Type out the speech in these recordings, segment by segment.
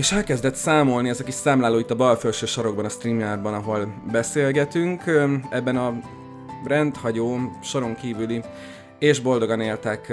és elkezdett számolni, ez a kis számláló itt a bal felső sarokban a streamjárban, ahol beszélgetünk. Ebben a rendhagyó, soron kívüli és boldogan éltek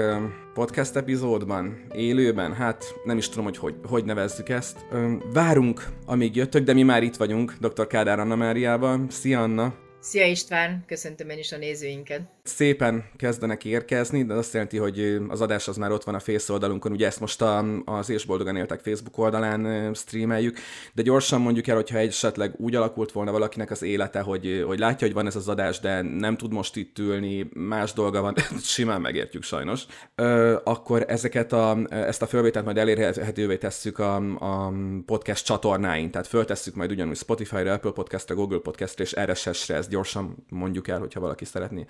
podcast epizódban, élőben, hát nem is tudom, hogy hogy, hogy nevezzük ezt. Várunk, amíg jöttök, de mi már itt vagyunk, dr. Kádár Anna Máriával. Szia Anna! Szia István, köszöntöm én is a nézőinket. Szépen kezdenek érkezni, de azt jelenti, hogy az adás az már ott van a Face oldalunkon, ugye ezt most a, az És Boldogan Éltek Facebook oldalán streameljük, de gyorsan mondjuk el, hogyha esetleg úgy alakult volna valakinek az élete, hogy, hogy látja, hogy van ez az adás, de nem tud most itt ülni, más dolga van, simán megértjük sajnos, ö, akkor ezeket a, ezt a fölvételt majd elérhetővé tesszük a, a podcast csatornáin, tehát föltesszük majd ugyanúgy Spotify-ra, Apple Podcast-ra, Google Podcast-ra és RSS-re, ezt gyorsan mondjuk el, hogyha valaki szeretné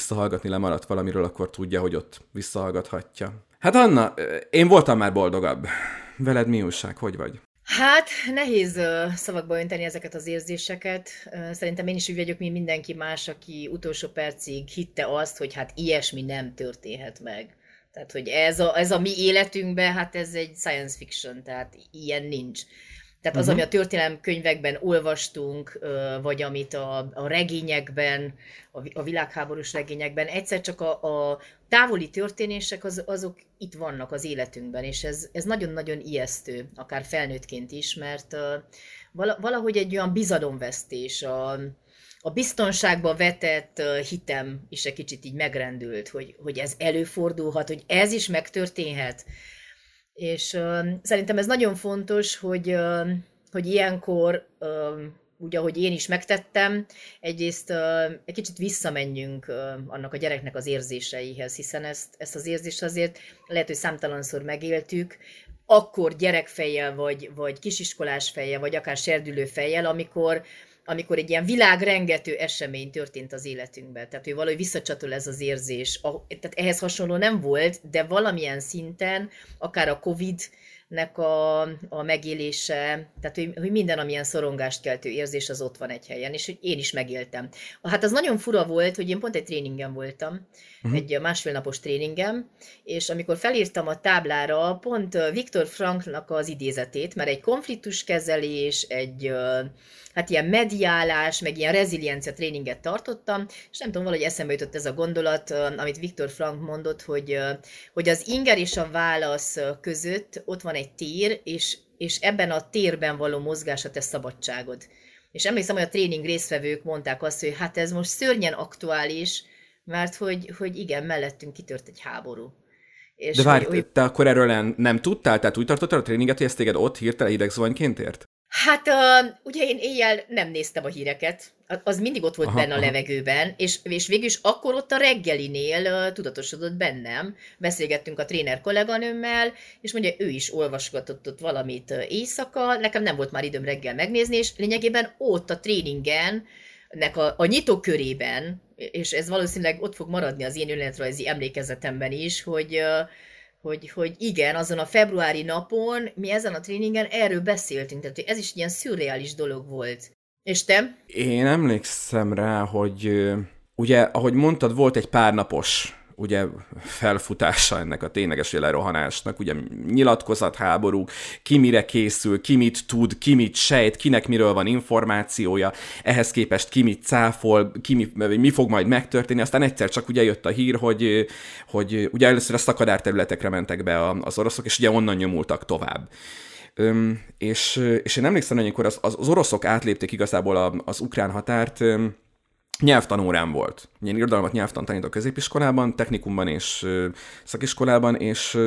visszahallgatni, lemaradt valamiről, akkor tudja, hogy ott visszahallgathatja. Hát Anna, én voltam már boldogabb. Veled mi újság? Hogy vagy? Hát, nehéz szavakba önteni ezeket az érzéseket. Szerintem én is úgy vagyok, mint mindenki más, aki utolsó percig hitte azt, hogy hát ilyesmi nem történhet meg. Tehát, hogy ez a, ez a mi életünkben, hát ez egy science fiction, tehát ilyen nincs. Tehát az, uh-huh. ami a történelem könyvekben olvastunk, vagy amit a, a regényekben, a világháborús regényekben, egyszer csak a, a távoli történések az, azok itt vannak az életünkben, és ez, ez nagyon-nagyon ijesztő, akár felnőttként is, mert valahogy egy olyan bizadonvesztés, a, a biztonságba vetett hitem is egy kicsit így megrendült, hogy, hogy ez előfordulhat, hogy ez is megtörténhet, és uh, szerintem ez nagyon fontos, hogy, uh, hogy ilyenkor, uh, úgy ahogy én is megtettem, egyrészt uh, egy kicsit visszamenjünk uh, annak a gyereknek az érzéseihez, hiszen ezt, ezt az érzést azért lehet, hogy számtalanszor megéltük, akkor gyerekfejjel, vagy, vagy kisiskolás fejjel, vagy akár serdülő fejjel, amikor, amikor egy ilyen világrengető esemény történt az életünkben. Tehát, hogy valahogy visszacsatol ez az érzés. Tehát ehhez hasonló nem volt, de valamilyen szinten, akár a Covid nek a, a megélése, tehát hogy, hogy minden, amilyen szorongást keltő érzés, az ott van egy helyen, és hogy én is megéltem. Hát az nagyon fura volt, hogy én pont egy tréningen voltam, uh-huh. egy másfél napos tréningem, és amikor felírtam a táblára pont Viktor Franknak az idézetét, mert egy konfliktuskezelés, egy hát ilyen mediálás, meg ilyen reziliencia tréninget tartottam, és nem tudom, valahogy eszembe jutott ez a gondolat, amit Viktor Frank mondott, hogy, hogy az inger és a válasz között ott van egy tér, és, és ebben a térben való mozgás a te szabadságod. És emlékszem, hogy a tréning résztvevők mondták azt, hogy hát ez most szörnyen aktuális, mert hogy, hogy igen, mellettünk kitört egy háború. És De várj, hogy, te akkor erről nem, nem tudtál? Tehát úgy tartottál a tréninget, hogy ezt téged ott hirtelen idegzvanyként ért? Hát uh, ugye én éjjel nem néztem a híreket, az mindig ott volt aha, benne a levegőben, és, és végül is akkor ott a reggelinél uh, tudatosodott bennem. Beszélgettünk a tréner kolléganőmmel, és mondja, ő is olvasgatott ott valamit éjszaka, nekem nem volt már időm reggel megnézni, és lényegében ott a tréningen, nek a, a nyitókörében, és ez valószínűleg ott fog maradni az én önéletrajzi emlékezetemben is, hogy uh, hogy, hogy igen, azon a februári napon mi ezen a tréningen erről beszéltünk, tehát ez is ilyen szürreális dolog volt. És te? Én emlékszem rá, hogy ugye, ahogy mondtad, volt egy pár napos ugye felfutása ennek a tényleges lerohanásnak, ugye nyilatkozat háború, ki mire készül, ki mit tud, ki mit sejt, kinek miről van információja, ehhez képest ki mit cáfol, ki mi, mi fog majd megtörténni, aztán egyszer csak ugye jött a hír, hogy, hogy ugye először a szakadár területekre mentek be az oroszok, és ugye onnan nyomultak tovább. Öm, és, és én emlékszem, hogy amikor az, az, az oroszok átlépték igazából a, az ukrán határt, öm, nyelvtanórám volt. Én irodalmat nyelvtan tanítok középiskolában, technikumban és szakiskolában, és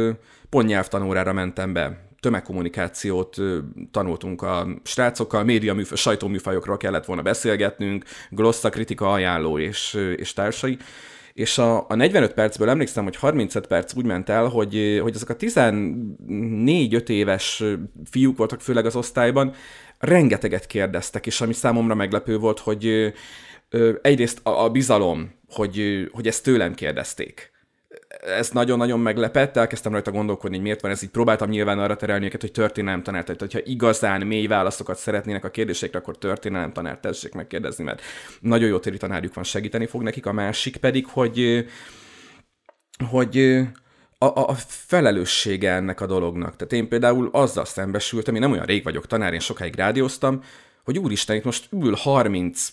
pont nyelvtanórára mentem be. Tömegkommunikációt tanultunk a srácokkal, média műf- sajtóműfajokról kellett volna beszélgetnünk, glossza, kritika, ajánló és, és társai. És a, a 45 percből emlékszem, hogy 35 perc úgy ment el, hogy, hogy azok a 14-5 éves fiúk voltak főleg az osztályban, rengeteget kérdeztek, és ami számomra meglepő volt, hogy egyrészt a, a bizalom, hogy, hogy ezt tőlem kérdezték. Ez nagyon-nagyon meglepett, elkezdtem rajta gondolkodni, hogy miért van ez így. Próbáltam nyilván arra terelni őket, hogy történelem tanár, tehát hogyha igazán mély válaszokat szeretnének a kérdésekre, akkor történelem tanár tessék megkérdezni, mert nagyon jó téri tanárjuk van, segíteni fog nekik. A másik pedig, hogy, hogy a, a felelőssége ennek a dolognak. Tehát én például azzal szembesültem, én nem olyan rég vagyok tanár, én sokáig rádióztam, hogy úristen, itt most ül 30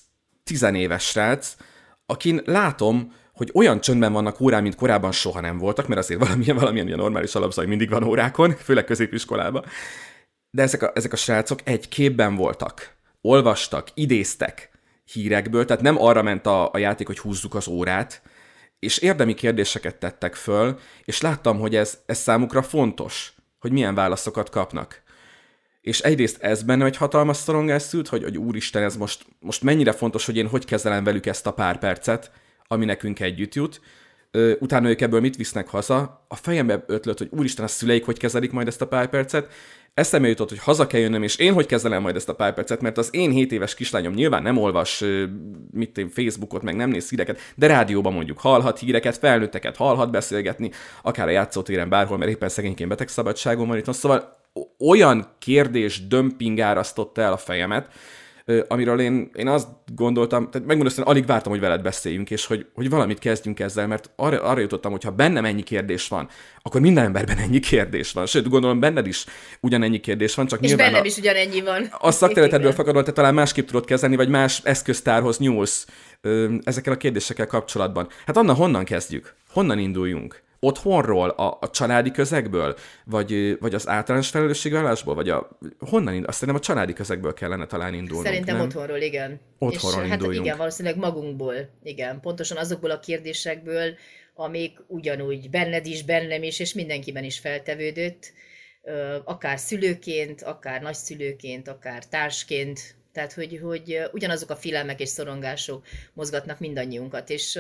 éves srác, akin látom, hogy olyan csöndben vannak órán, mint korábban soha nem voltak, mert azért valamilyen, valamilyen ilyen normális alapzaj mindig van órákon, főleg középiskolában. De ezek a, ezek a srácok egy képben voltak, olvastak, idéztek hírekből, tehát nem arra ment a, a játék, hogy húzzuk az órát, és érdemi kérdéseket tettek föl, és láttam, hogy ez, ez számukra fontos, hogy milyen válaszokat kapnak. És egyrészt ez benne egy hatalmas szorongás szült, hogy, hogy úristen, ez most, most mennyire fontos, hogy én hogy kezelem velük ezt a pár percet, ami nekünk együtt jut. Ö, utána ők ebből mit visznek haza? A fejembe ötlött, hogy úristen, a szüleik hogy kezelik majd ezt a pár percet, eszembe jutott, hogy haza kell jönnöm, és én hogy kezelem majd ezt a pár percet, mert az én 7 éves kislányom nyilván nem olvas mit én, Facebookot, meg nem néz híreket, de rádióban mondjuk hallhat híreket, felnőtteket hallhat beszélgetni, akár a játszótéren bárhol, mert éppen szegényként betegszabadságon van itt. Szóval olyan kérdés dömping árasztotta el a fejemet, amiről én, én azt gondoltam, tehát megmondom, hogy alig vártam, hogy veled beszéljünk, és hogy, hogy valamit kezdjünk ezzel, mert arra, arra jutottam, hogy ha bennem ennyi kérdés van, akkor minden emberben ennyi kérdés van. Sőt, gondolom benned is ugyanennyi kérdés van, csak és nyilván bennem a, is ugyanennyi van. A szakterületedből fakadva, te talán másképp tudod kezelni, vagy más eszköztárhoz nyúlsz ö, ezekkel a kérdésekkel kapcsolatban. Hát anna honnan kezdjük? Honnan induljunk? Otthonról, a, a családi közegből, vagy, vagy az általános felelősségvállásból, vagy a, honnan Azt szerintem a családi közegből kellene talán indulnunk, Szerintem nem? otthonról, igen. Otthonról És induljunk. hát igen, valószínűleg magunkból, igen. Pontosan azokból a kérdésekből, amik ugyanúgy benned is, bennem is, és mindenkiben is feltevődött, akár szülőként, akár nagyszülőként, akár társként, tehát hogy, hogy ugyanazok a félelmek és szorongások mozgatnak mindannyiunkat, és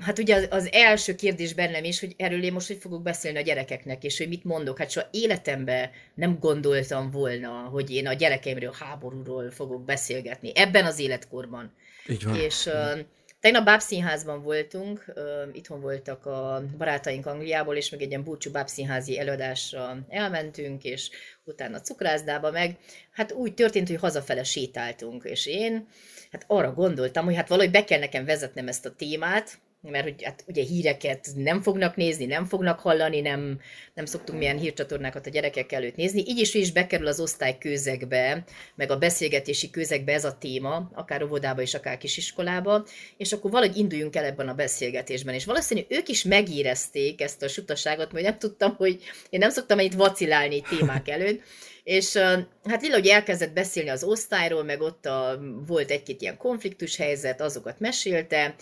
Hát ugye az első kérdés bennem is, hogy erről én most hogy fogok beszélni a gyerekeknek, és hogy mit mondok. Hát soha életemben nem gondoltam volna, hogy én a gyerekeimről, háborúról fogok beszélgetni. Ebben az életkorban. Így van. És uh, tegnap bábszínházban voltunk, uh, itthon voltak a barátaink Angliából, és meg egy ilyen búcsú bábszínházi előadásra elmentünk, és utána cukrászdába meg. Hát úgy történt, hogy hazafele sétáltunk, és én hát arra gondoltam, hogy hát valahogy be kell nekem vezetnem ezt a témát, mert hogy hát ugye híreket nem fognak nézni, nem fognak hallani, nem, nem szoktunk milyen hírcsatornákat a gyerekek előtt nézni, így is, is bekerül az osztály közegbe, meg a beszélgetési közegbe ez a téma, akár óvodába és akár kisiskolába, és akkor valahogy induljunk el ebben a beszélgetésben, és valószínű ők is megérezték ezt a sutaságot, mert nem tudtam, hogy én nem szoktam ennyit vacilálni témák előtt, és hát Lila ugye elkezdett beszélni az osztályról, meg ott a, volt egy-két ilyen konfliktus helyzet, azokat mesélte,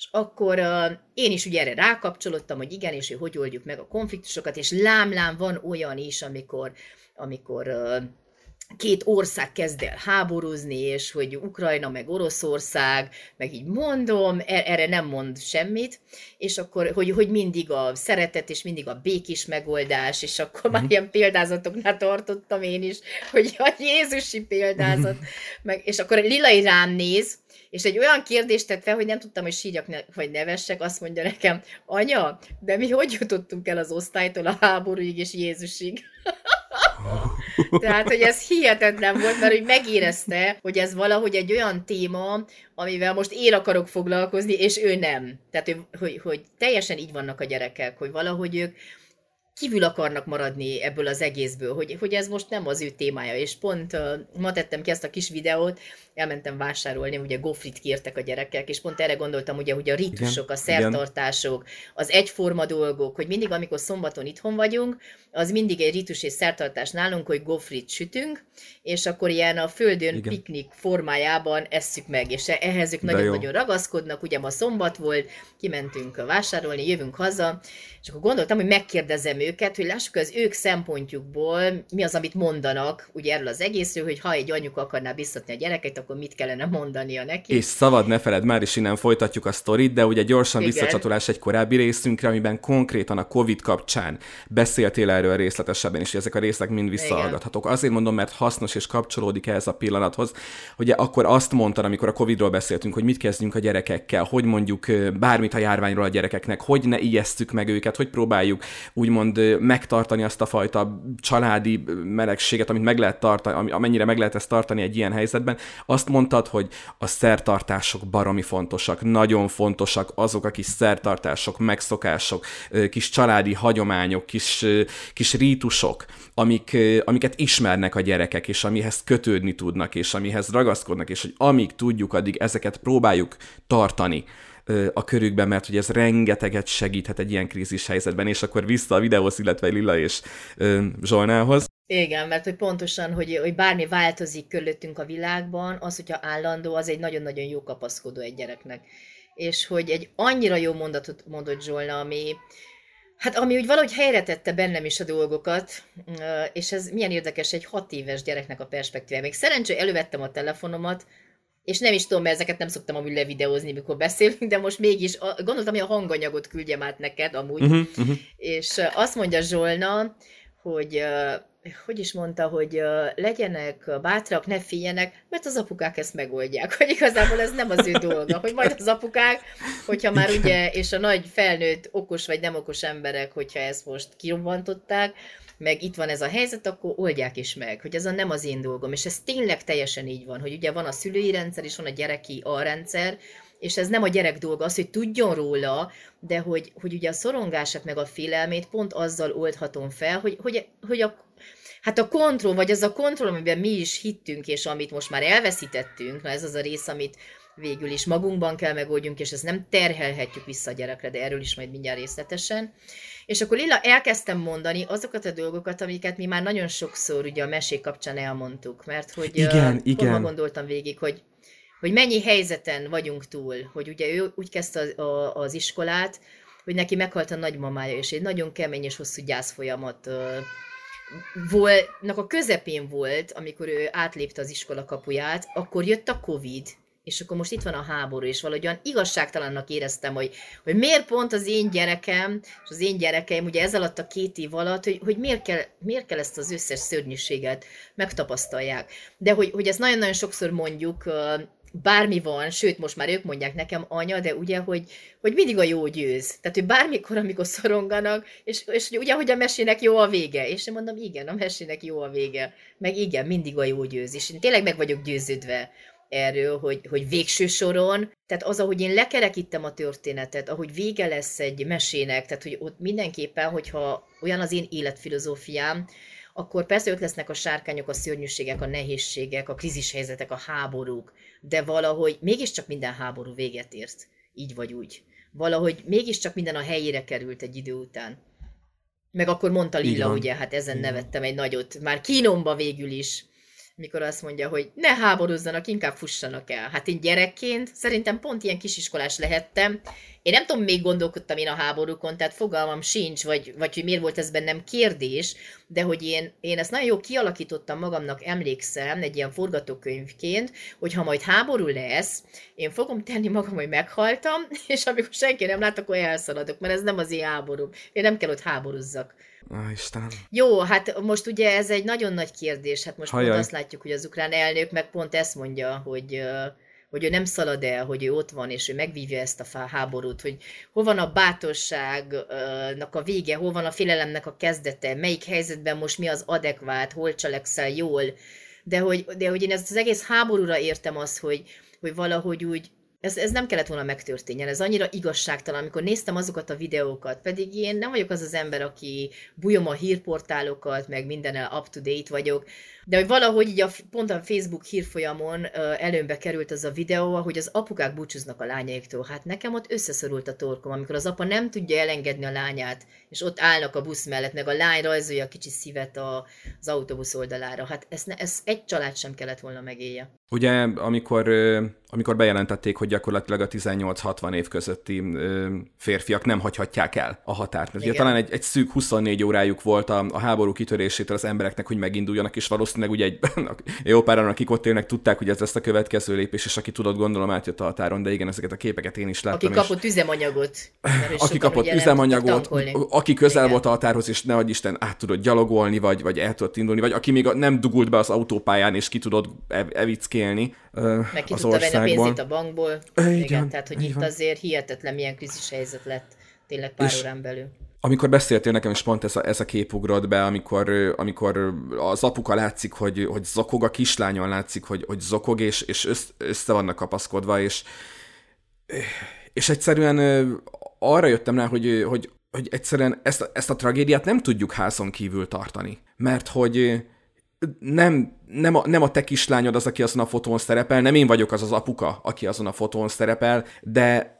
és akkor uh, én is ugye erre rákapcsolódtam, hogy igen, és hogy hogy oldjuk meg a konfliktusokat, és lám-lám van olyan is, amikor, amikor uh, két ország kezd el háborúzni, és hogy Ukrajna meg Oroszország, meg így mondom, er-, erre nem mond semmit, és akkor, hogy, hogy mindig a szeretet, és mindig a békés megoldás, és akkor már mhm. ilyen példázatoknál tartottam én is, hogy a Jézusi példázat, meg, és akkor Lilai rám néz, és egy olyan kérdést tett fel, hogy nem tudtam, hogy sírjak ne, vagy nevessek, azt mondja nekem, anya, de mi hogy jutottunk el az osztálytól a háborúig és Jézusig? Tehát, hogy ez hihetetlen volt, mert hogy megérezte, hogy ez valahogy egy olyan téma, amivel most én akarok foglalkozni, és ő nem. Tehát, hogy, hogy, teljesen így vannak a gyerekek, hogy valahogy ők kívül akarnak maradni ebből az egészből, hogy, hogy ez most nem az ő témája, és pont uh, ma tettem ki ezt a kis videót, elmentem vásárolni, ugye gofrit kértek a gyerekek, és pont erre gondoltam, ugye, hogy a ritusok, a szertartások, az egyforma dolgok, hogy mindig, amikor szombaton itthon vagyunk, az mindig egy ritus és szertartás nálunk, hogy gofrit sütünk, és akkor ilyen a földön igen. piknik formájában esszük meg, és ehhez ők nagyon-nagyon ragaszkodnak, ugye ma szombat volt, kimentünk vásárolni, jövünk haza, és akkor gondoltam, hogy megkérdezem őket, hogy lássuk az ők szempontjukból mi az, amit mondanak, ugye erről az egészről, hogy ha egy anyuka akarná biztatni a gyereket, akkor mit kellene mondania neki. És szabad, ne feled, már is innen folytatjuk a sztorit, de ugye gyorsan Igen. visszacsatolás egy korábbi részünkre, amiben konkrétan a Covid kapcsán beszéltél erről részletesebben, és ezek a részek mind visszahallgathatók. Azért mondom, mert hasznos és kapcsolódik ehhez a pillanathoz, hogy akkor azt mondtad, amikor a Covidról beszéltünk, hogy mit kezdjünk a gyerekekkel, hogy mondjuk bármit a járványról a gyerekeknek, hogy ne ijesztük meg őket, hogy próbáljuk úgymond megtartani azt a fajta családi melegséget, amit meg lehet tartani, amennyire meg lehet ezt tartani egy ilyen helyzetben. Azt mondtad, hogy a szertartások baromi fontosak, nagyon fontosak azok a kis szertartások, megszokások, kis családi hagyományok, kis, kis rítusok, amik, amiket ismernek a gyerekek, és amihez kötődni tudnak, és amihez ragaszkodnak, és hogy amíg tudjuk, addig ezeket próbáljuk tartani a körükben, mert hogy ez rengeteget segíthet egy ilyen krízis helyzetben, és akkor vissza a videóhoz, illetve Lilla és Zsolnához. Igen, mert hogy pontosan, hogy, hogy bármi változik körülöttünk a világban, az, hogyha állandó, az egy nagyon-nagyon jó kapaszkodó egy gyereknek. És hogy egy annyira jó mondatot mondott Zsolna, ami, Hát ami úgy valahogy helyre tette bennem is a dolgokat, és ez milyen érdekes egy hat éves gyereknek a perspektívája. Még szerencsé elővettem a telefonomat, és nem is tudom, mert ezeket nem szoktam amúgy levideózni, mikor beszélünk, de most mégis gondoltam, hogy a hanganyagot küldjem át neked amúgy. Uh-huh, uh-huh. És azt mondja Zsolna, hogy hogy is mondta, hogy legyenek bátrak, ne féljenek, mert az apukák ezt megoldják, hogy igazából ez nem az ő dolga, hogy majd az apukák, hogyha már ugye, és a nagy felnőtt okos vagy nem okos emberek, hogyha ezt most kirobbantották, meg itt van ez a helyzet, akkor oldják is meg, hogy ez a nem az én dolgom. És ez tényleg teljesen így van, hogy ugye van a szülői rendszer, és van a gyereki a rendszer, és ez nem a gyerek dolga, az, hogy tudjon róla, de hogy, hogy ugye a szorongását meg a félelmét pont azzal oldhatom fel, hogy, hogy, hogy a, hát a kontroll, vagy az a kontroll, amiben mi is hittünk, és amit most már elveszítettünk, na ez az a rész, amit végül is magunkban kell megoldjunk, és ezt nem terhelhetjük vissza a gyerekre, de erről is majd mindjárt részletesen. És akkor Lilla, elkezdtem mondani azokat a dolgokat, amiket mi már nagyon sokszor ugye a mesék kapcsán elmondtuk, mert hogy igen, uh, igen. gondoltam végig, hogy hogy mennyi helyzeten vagyunk túl, hogy ugye ő úgy kezdte az, a, az iskolát, hogy neki meghalt a nagymamája, és egy nagyon kemény és hosszú gyászfolyamat voltnak a közepén volt, amikor ő átlépte az iskola kapuját, akkor jött a Covid, és akkor most itt van a háború, és valahogyan igazságtalannak éreztem, hogy, hogy miért pont az én gyerekem, és az én gyerekeim ugye ez alatt a két év alatt, hogy, hogy miért, kell, miért kell ezt az összes szörnyűséget megtapasztalják. De hogy, hogy ezt nagyon-nagyon sokszor mondjuk, bármi van, sőt, most már ők mondják nekem anya, de ugye, hogy, hogy mindig a jó győz. Tehát, hogy bármikor, amikor szoronganak, és, és ugye, hogy a mesének jó a vége. És én mondom, igen, a mesének jó a vége. Meg igen, mindig a jó győz. És én tényleg meg vagyok győződve erről, hogy, hogy végső soron, tehát az, ahogy én lekerekítem a történetet, ahogy vége lesz egy mesének, tehát hogy ott mindenképpen, hogyha olyan az én életfilozófiám, akkor persze ők lesznek a sárkányok, a szörnyűségek, a nehézségek, a krízishelyzetek, a háborúk, de valahogy mégiscsak minden háború véget ért, így vagy úgy. Valahogy mégiscsak minden a helyére került egy idő után. Meg akkor mondta Lilla, ugye, hát ezen Igen. nevettem egy nagyot, már kínomba végül is, mikor azt mondja, hogy ne háborúzzanak, inkább fussanak el. Hát én gyerekként szerintem pont ilyen kisiskolás lehettem. Én nem tudom, még gondolkodtam én a háborúkon, tehát fogalmam sincs, vagy, vagy hogy miért volt ez bennem kérdés, de hogy én, én ezt nagyon jó kialakítottam magamnak, emlékszem, egy ilyen forgatókönyvként, hogy ha majd háború lesz, én fogom tenni magam, hogy meghaltam, és amikor senki nem lát, akkor elszaladok, mert ez nem az én háború. Én nem kell ott háborúzzak. Ah, Isten. Jó, hát most ugye ez egy nagyon nagy kérdés. Hát most Hajaj. pont azt látjuk, hogy az ukrán elnök meg pont ezt mondja, hogy hogy ő nem szalad el, hogy ő ott van, és ő megvívja ezt a háborút, hogy hol van a bátorságnak a vége, hol van a félelemnek a kezdete, melyik helyzetben most mi az adekvát, hol cselekszel jól, de hogy, de hogy én ezt az egész háborúra értem azt, hogy, hogy valahogy úgy ez, ez nem kellett volna megtörténjen, ez annyira igazságtalan, amikor néztem azokat a videókat, pedig én nem vagyok az az ember, aki bujom a hírportálokat, meg mindennel up-to-date vagyok, de hogy valahogy így a, pont a Facebook hírfolyamon előmbe került az a videó, hogy az apukák búcsúznak a lányaiktól. Hát nekem ott összeszorult a torkom, amikor az apa nem tudja elengedni a lányát, és ott állnak a busz mellett, meg a lány rajzolja a kicsi szívet a, az autóbusz oldalára. Hát ez, ne, ez egy család sem kellett volna megélje. Ugye, amikor, amikor bejelentették, hogy gyakorlatilag a 18-60 év közötti férfiak nem hagyhatják el a határt. Ugye talán egy, egy szűk 24 órájuk volt a, a háború kitörésétől az embereknek, hogy meginduljanak, és valószínűleg ugye egy jó páran, akik ott élnek, tudták, hogy ez lesz a következő lépés, és aki tudott, gondolom átjött a határon, de igen, ezeket a képeket én is láttam. Aki kapott és... üzemanyagot. Aki kapott üzemanyagot, aki közel igen. volt a határhoz, és ne Isten át tudott gyalogolni, vagy, vagy el tudott indulni, vagy aki még nem dugult be az autópályán, és ki tudott evickélni Meg ki az tudta venni a pénzét a bankból. Igen, igen tehát hogy itt van. azért hihetetlen milyen krízis helyzet lett tényleg pár és, órán belül. Amikor beszéltél nekem, és pont ez a, ez a kép ugrott be, amikor, amikor az apuka látszik, hogy, hogy zokog, a kislányon látszik, hogy, hogy zokog, és, és össze vannak kapaszkodva, és, és egyszerűen arra jöttem rá, hogy, hogy, hogy egyszerűen ezt, ezt a tragédiát nem tudjuk házon kívül tartani. Mert hogy nem, nem, a, nem a te kislányod az, aki azon a fotón szerepel, nem én vagyok az az apuka, aki azon a fotón szerepel, de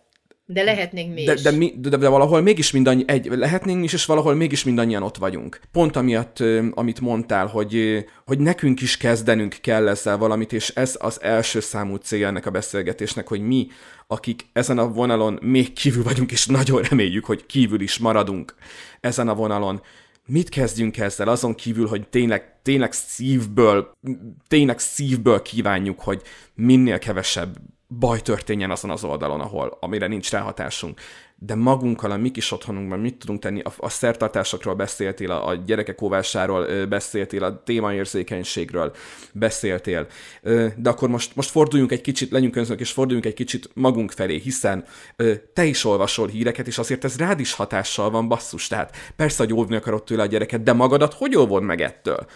de lehetnénk mi de, is. De, mi, de, de valahol mégis mindannyi, egy, lehetnénk is, és valahol mégis mindannyian ott vagyunk. Pont amiatt, amit mondtál, hogy, hogy nekünk is kezdenünk kell ezzel valamit, és ez az első számú célja ennek a beszélgetésnek, hogy mi, akik ezen a vonalon még kívül vagyunk, és nagyon reméljük, hogy kívül is maradunk ezen a vonalon, mit kezdjünk ezzel, azon kívül, hogy tényleg, tényleg szívből, tényleg szívből kívánjuk, hogy minél kevesebb baj történjen azon az oldalon, ahol, amire nincs ráhatásunk. De magunkkal, a mi kis otthonunkban mit tudunk tenni, a, a szertartásokról beszéltél, a, a gyerekek óvásáról beszéltél, a témaérzékenységről beszéltél, de akkor most, most forduljunk egy kicsit, legyünk önzők, és forduljunk egy kicsit magunk felé, hiszen te is olvasol híreket, és azért ez rád is hatással van, basszus, tehát persze, hogy óvni akarod tőle a gyereket, de magadat hogy óvod meg ettől?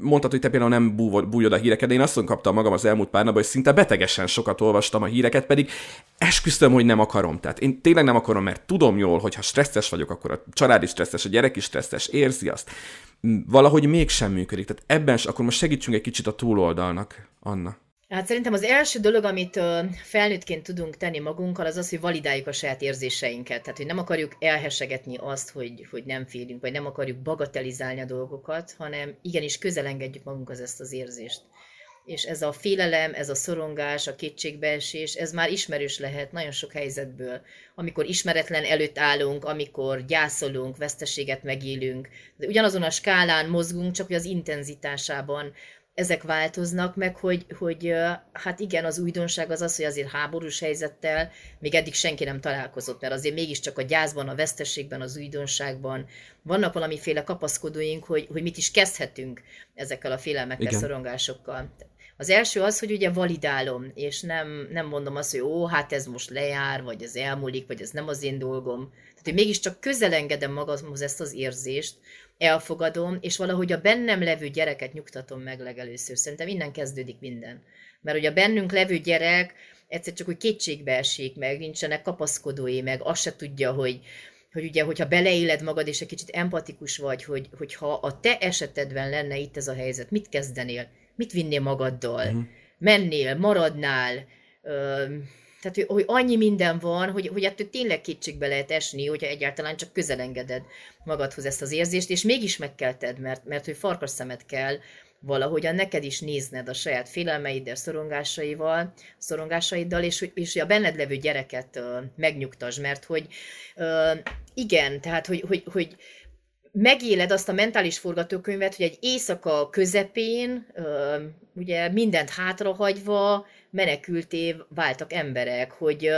Mondtad, hogy te például nem bújod a híreket, de én azt kaptam magam az elmúlt pár napban, hogy szinte betegesen sokat olvastam a híreket, pedig esküszöm, hogy nem akarom. Tehát én tényleg nem akarom, mert tudom jól, hogy ha stresszes vagyok, akkor a család is stresszes, a gyerek is stresszes, érzi azt. Valahogy mégsem működik. Tehát ebben, akkor most segítsünk egy kicsit a túloldalnak, Anna. Hát szerintem az első dolog, amit felnőttként tudunk tenni magunkkal, az az, hogy validáljuk a saját érzéseinket. Tehát, hogy nem akarjuk elhesegetni azt, hogy, hogy nem félünk, vagy nem akarjuk bagatelizálni a dolgokat, hanem igenis közelengedjük magunkhoz ezt az érzést és ez a félelem, ez a szorongás, a kétségbeesés, ez már ismerős lehet nagyon sok helyzetből. Amikor ismeretlen előtt állunk, amikor gyászolunk, veszteséget megélünk. Ugyanazon a skálán mozgunk, csak hogy az intenzitásában ezek változnak meg, hogy, hogy hát igen, az újdonság az az, hogy azért háborús helyzettel még eddig senki nem találkozott, mert azért mégiscsak a gyászban, a veszteségben, az újdonságban vannak valamiféle kapaszkodóink, hogy, hogy mit is kezdhetünk ezekkel a félelmekkel, igen. szorongásokkal. Az első az, hogy ugye validálom, és nem, nem mondom azt, hogy ó, hát ez most lejár, vagy ez elmúlik, vagy ez nem az én dolgom. Tehát, hogy mégiscsak közelengedem magamhoz ezt az érzést, elfogadom, és valahogy a bennem levő gyereket nyugtatom meg legelőször. Szerintem innen kezdődik minden. Mert hogy a bennünk levő gyerek egyszer csak úgy kétségbe esik meg, nincsenek kapaszkodói, meg azt se tudja, hogy, hogy ugye, hogyha beleéled magad, és egy kicsit empatikus vagy, hogy, hogyha a te esetedben lenne itt ez a helyzet, mit kezdenél? Mit vinnél magaddal? Uh-huh. Mennél, maradnál? Ö, tehát, hogy, annyi minden van, hogy, hogy ettől tényleg kétségbe lehet esni, hogyha egyáltalán csak közelengeded magadhoz ezt az érzést, és mégis meg kell tedd, mert, mert hogy farkas szemet kell valahogyan neked is nézned a saját félelmeiddel, szorongásaival, szorongásaiddal, és, és a benned levő gyereket megnyugtasd, mert hogy igen, tehát hogy, hogy, hogy megéled azt a mentális forgatókönyvet, hogy egy éjszaka közepén, ugye mindent hátrahagyva, menekülté váltak emberek, hogy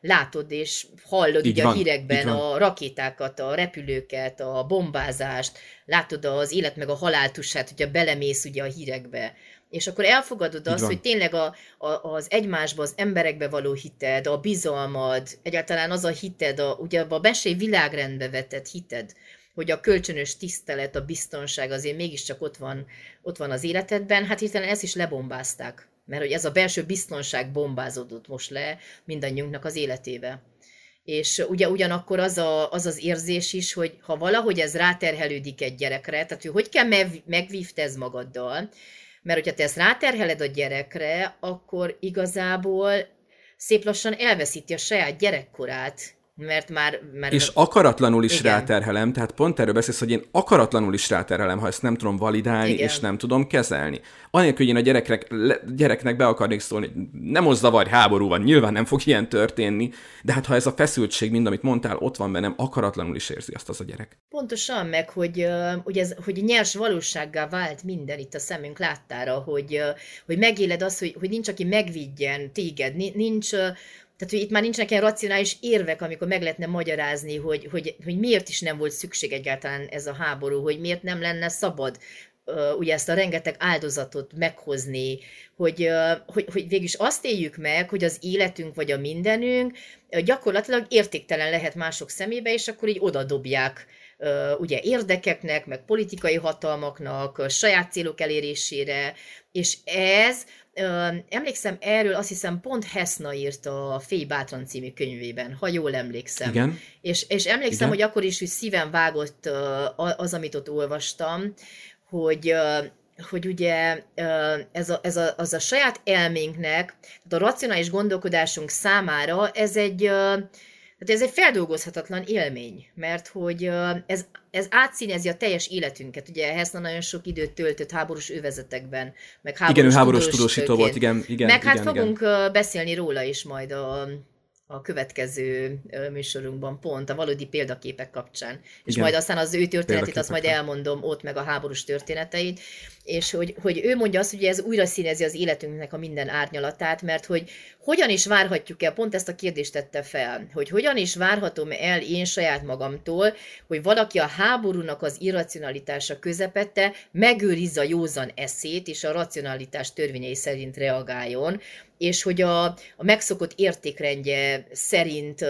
látod és hallod ugye van, a hírekben a rakétákat, a repülőket, a bombázást, látod az élet meg a haláltusát, hogyha belemész ugye a hírekbe. És akkor elfogadod azt, hogy tényleg a, a, az egymásba, az emberekbe való hited, a bizalmad, egyáltalán az a hited, a, ugye a mesé világrendbe vetett hited, hogy a kölcsönös tisztelet, a biztonság azért mégiscsak ott van, ott van az életedben, hát hirtelen ezt is lebombázták. Mert hogy ez a belső biztonság bombázódott most le mindannyiunknak az életébe. És ugye ugyanakkor az, a, az az érzés is, hogy ha valahogy ez ráterhelődik egy gyerekre, tehát hogy hogy kell megvívtez magaddal, mert hogyha te ezt ráterheled a gyerekre, akkor igazából szép lassan elveszíti a saját gyerekkorát, mert már... Mert és akaratlanul is Igen. ráterhelem, tehát pont erről beszélsz, hogy én akaratlanul is ráterhelem, ha ezt nem tudom validálni, Igen. és nem tudom kezelni. Anélkül, hogy én a gyereknek, gyereknek be akarnék szólni, nem most zavarj, háború van, nyilván nem fog ilyen történni, de hát ha ez a feszültség, mind amit mondtál, ott van bennem, akaratlanul is érzi azt az a gyerek. Pontosan, meg hogy, hogy, ez, hogy nyers valósággá vált minden itt a szemünk láttára, hogy, hogy megéled azt, hogy, hogy nincs, aki megvidjen téged, nincs tehát, hogy itt már nincsenek ilyen racionális érvek, amikor meg lehetne magyarázni, hogy, hogy, hogy miért is nem volt szükség egyáltalán ez a háború, hogy miért nem lenne szabad ugye ezt a rengeteg áldozatot meghozni, hogy, hogy, hogy végülis azt éljük meg, hogy az életünk vagy a mindenünk gyakorlatilag értéktelen lehet mások szemébe, és akkor így oda dobják ugye érdekeknek, meg politikai hatalmaknak, saját célok elérésére, és ez, emlékszem erről, azt hiszem pont Hesna írt a Féj Bátran című könyvében, ha jól emlékszem. Igen. És, és emlékszem, Igen. hogy akkor is hogy szíven vágott az, amit ott olvastam, hogy hogy ugye ez a, ez a, az a saját elménknek, tehát a racionális gondolkodásunk számára ez egy, tehát ez egy feldolgozhatatlan élmény, mert hogy ez, ez átszínezi a teljes életünket. Ugye Hessna nagyon sok időt töltött háborús övezetekben, meg háborús, igen, háborús tudósító volt, igen, igen. Meg hát igen, fogunk igen. beszélni róla is majd a, a következő műsorunkban pont a valódi példaképek kapcsán. És Igen. majd aztán az ő történetét, azt majd elmondom ott, meg a háborús történeteit és hogy, hogy ő mondja azt, hogy ez újra színezi az életünknek a minden árnyalatát, mert hogy hogyan is várhatjuk el, pont ezt a kérdést tette fel, hogy hogyan is várhatom el én saját magamtól, hogy valaki a háborúnak az irracionalitása közepette megőrizze a józan eszét, és a racionalitás törvényei szerint reagáljon, és hogy a, a megszokott értékrendje szerint,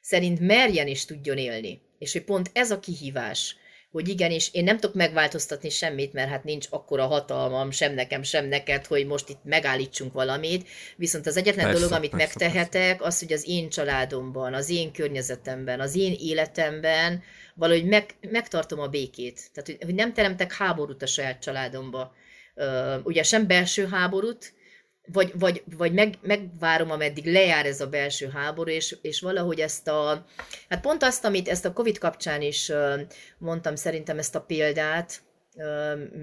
szerint merjen is tudjon élni. És hogy pont ez a kihívás, hogy igenis, én nem tudok megváltoztatni semmit, mert hát nincs akkora hatalmam sem nekem, sem neked, hogy most itt megállítsunk valamit, viszont az egyetlen persze, dolog, amit persze, megtehetek, persze. az, hogy az én családomban, az én környezetemben, az én életemben valahogy meg, megtartom a békét. Tehát, hogy, nem teremtek háborút a saját családomba. Ugye sem belső háborút, vagy, vagy, vagy meg, megvárom, ameddig lejár ez a belső háború, és, és valahogy ezt a, hát pont azt, amit ezt a Covid kapcsán is mondtam, szerintem ezt a példát,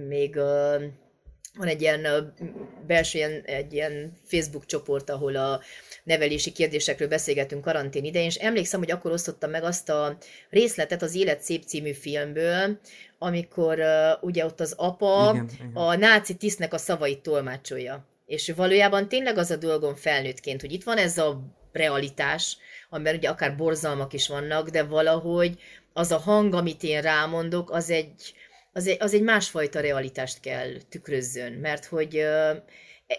még van egy ilyen belső, ilyen, egy ilyen Facebook csoport, ahol a nevelési kérdésekről beszélgetünk karantén idején, és emlékszem, hogy akkor osztottam meg azt a részletet az Élet szép című filmből, amikor uh, ugye ott az apa igen, igen. a náci tisztnek a szavait tolmácsolja. És valójában tényleg az a dolgom felnőttként, hogy itt van ez a realitás, amiben ugye akár borzalmak is vannak, de valahogy az a hang, amit én rámondok, az egy, az egy, az egy másfajta realitást kell tükrözzön, mert hogy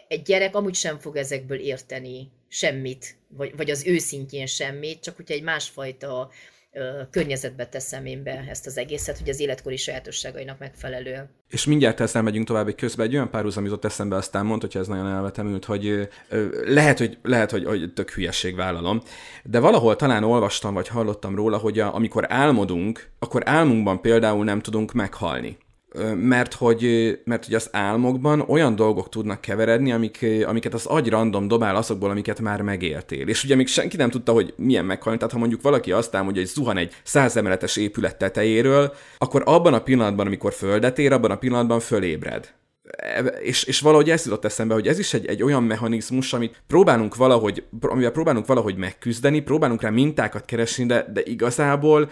egy gyerek amúgy sem fog ezekből érteni semmit, vagy, vagy az őszintjén semmit, csak hogyha egy másfajta környezetbe teszem én be ezt az egészet, hogy az életkori sajátosságainak megfelelő. És mindjárt ezzel megyünk tovább egy közben, egy olyan párhuzam jutott eszembe, aztán mondta, hogy ez nagyon elvetemült, hogy lehet, hogy, lehet hogy, hogy tök hülyeség vállalom, de valahol talán olvastam, vagy hallottam róla, hogy a, amikor álmodunk, akkor álmunkban például nem tudunk meghalni mert hogy, mert hogy az álmokban olyan dolgok tudnak keveredni, amik, amiket az agy random dobál azokból, amiket már megértél. És ugye még senki nem tudta, hogy milyen meghalni, tehát ha mondjuk valaki azt álmodja, hogy zuhan egy százemeletes épület tetejéről, akkor abban a pillanatban, amikor földet ér, abban a pillanatban fölébred. És, és valahogy ez jutott eszembe, hogy ez is egy, egy olyan mechanizmus, amit próbálunk valahogy, amivel próbálunk valahogy megküzdeni, próbálunk rá mintákat keresni, de, de igazából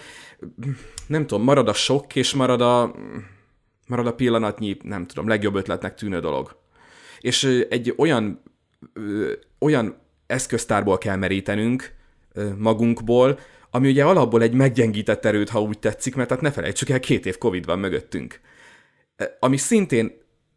nem tudom, marad a sok, és marad a, marad a pillanatnyi, nem tudom, legjobb ötletnek tűnő dolog. És egy olyan, olyan eszköztárból kell merítenünk magunkból, ami ugye alapból egy meggyengített erőt, ha úgy tetszik, mert hát ne felejtsük el, két év Covid van mögöttünk. Ami szintén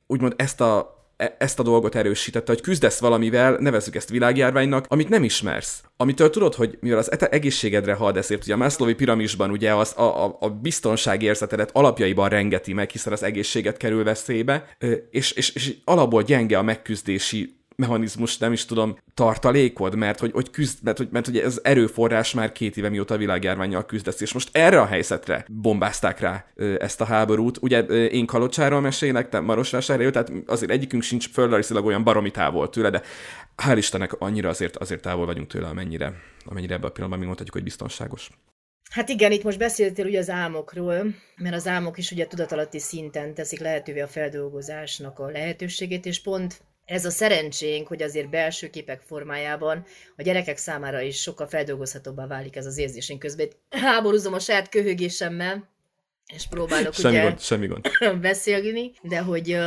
úgymond ezt a ezt a dolgot erősítette, hogy küzdesz valamivel, nevezzük ezt világjárványnak, amit nem ismersz. Amitől tudod, hogy mivel az egészségedre had, ezért ugye a Maslowi piramisban ugye az, a, a, a biztonságérzetedet alapjaiban rengeti meg, hiszen az egészséget kerül veszélybe, és, és, és alapból gyenge a megküzdési mechanizmus, nem is tudom, tartalékod, mert hogy, hogy küzd, mert hogy, mert hogy ez erőforrás már két éve mióta a világjárványjal küzdesz, és most erre a helyzetre bombázták rá ezt a háborút. Ugye én Kalocsáról mesélek, te Marosvásárról, tehát azért egyikünk sincs földrajzilag olyan baromi távol tőle, de hál' Istennek annyira azért, azért távol vagyunk tőle, amennyire, amennyire ebben a pillanatban mi mondhatjuk, hogy biztonságos. Hát igen, itt most beszéltél ugye az álmokról, mert az álmok is ugye tudatalatti szinten teszik lehetővé a feldolgozásnak a lehetőségét, és pont ez a szerencsénk, hogy azért belső képek formájában a gyerekek számára is sokkal feldolgozhatóbbá válik ez az érzés. Én közben háborúzom a saját köhögésemmel, és próbálok semmi ugye gond, semmi gond. beszélni, de hogy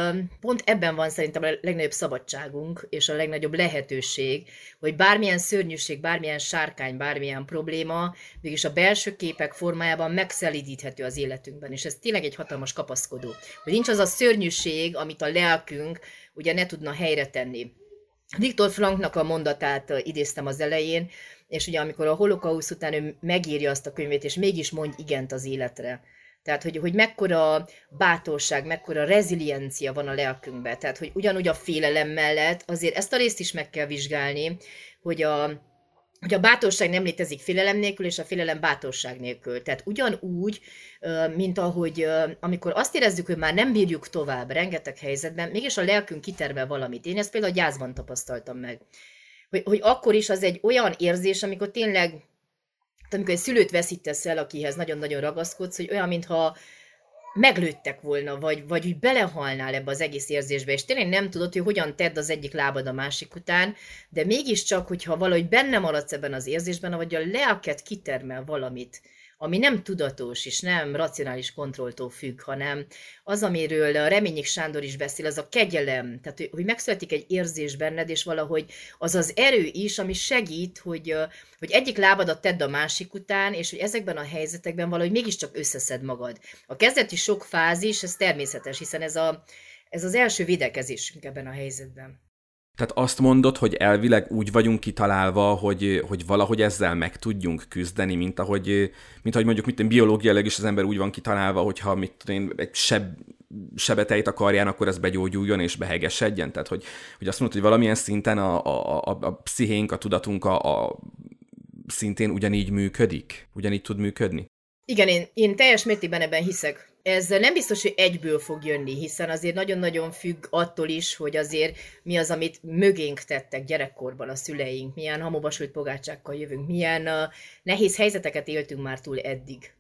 pont ebben van szerintem a legnagyobb szabadságunk, és a legnagyobb lehetőség, hogy bármilyen szörnyűség, bármilyen sárkány, bármilyen probléma, mégis a belső képek formájában megszelidíthető az életünkben, és ez tényleg egy hatalmas kapaszkodó. Hogy nincs az a szörnyűség, amit a lelkünk ugye ne tudna helyre tenni. Viktor Franknak a mondatát idéztem az elején, és ugye amikor a holokausz után ő megírja azt a könyvét, és mégis mondj igent az életre tehát, hogy, hogy mekkora bátorság, mekkora reziliencia van a lelkünkben. Tehát, hogy ugyanúgy a félelem mellett azért ezt a részt is meg kell vizsgálni, hogy a, hogy a bátorság nem létezik félelem nélkül, és a félelem bátorság nélkül. Tehát ugyanúgy, mint ahogy amikor azt érezzük, hogy már nem bírjuk tovább rengeteg helyzetben, mégis a lelkünk kitermel valamit. Én ezt például a gyászban tapasztaltam meg. Hogy, hogy akkor is az egy olyan érzés, amikor tényleg amikor egy szülőt veszítesz el, akihez nagyon-nagyon ragaszkodsz, hogy olyan, mintha meglőttek volna, vagy, vagy úgy belehalnál ebbe az egész érzésbe, és tényleg nem tudod, hogy hogyan tedd az egyik lábad a másik után, de mégiscsak, hogyha valahogy benne maradsz ebben az érzésben, vagy a lelket kitermel valamit, ami nem tudatos és nem racionális kontrolltól függ, hanem az, amiről a Reményik Sándor is beszél, az a kegyelem, tehát hogy megszületik egy érzés benned, és valahogy az az erő is, ami segít, hogy, hogy egyik lábadat tedd a másik után, és hogy ezekben a helyzetekben valahogy mégiscsak összeszed magad. A kezdeti sok fázis, ez természetes, hiszen ez, a, ez az első védekezésünk ebben a helyzetben. Tehát azt mondod, hogy elvileg úgy vagyunk kitalálva, hogy, hogy valahogy ezzel meg tudjunk küzdeni, mint ahogy, mint ahogy mondjuk mit biológiailag is az ember úgy van kitalálva, hogyha mit tudom én, egy seb, sebetejt akarján, akkor ez begyógyuljon és behegesedjen. Tehát, hogy, hogy azt mondod, hogy valamilyen szinten a, a, a, a pszichénk, a tudatunk a, a szintén ugyanígy működik? Ugyanígy tud működni? Igen, én, én teljes mértékben ebben hiszek. Ez nem biztos, hogy egyből fog jönni, hiszen azért nagyon-nagyon függ attól is, hogy azért mi az, amit mögénk tettek gyerekkorban a szüleink, milyen hamobasult pogácsákkal jövünk, milyen nehéz helyzeteket éltünk már túl eddig.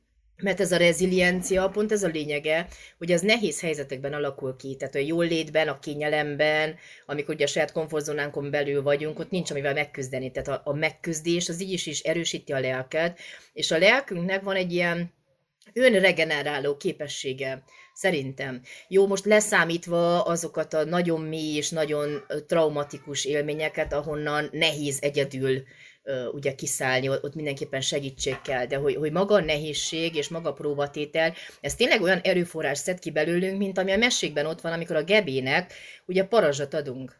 Mert ez a reziliencia, pont ez a lényege, hogy az nehéz helyzetekben alakul ki. Tehát a jól létben, a kényelemben, amikor ugye a saját komfortzónánkon belül vagyunk, ott nincs amivel megküzdeni. Tehát a, a megküzdés az így is, is erősíti a lelket, és a lelkünknek van egy ilyen önregeneráló képessége, szerintem. Jó, most leszámítva azokat a nagyon mély és nagyon traumatikus élményeket, ahonnan nehéz egyedül ugye kiszállni, ott mindenképpen segítség kell, de hogy, hogy maga a nehézség és maga a próbatétel, ez tényleg olyan erőforrás szed ki belőlünk, mint ami a mesékben ott van, amikor a gebének ugye parazsat adunk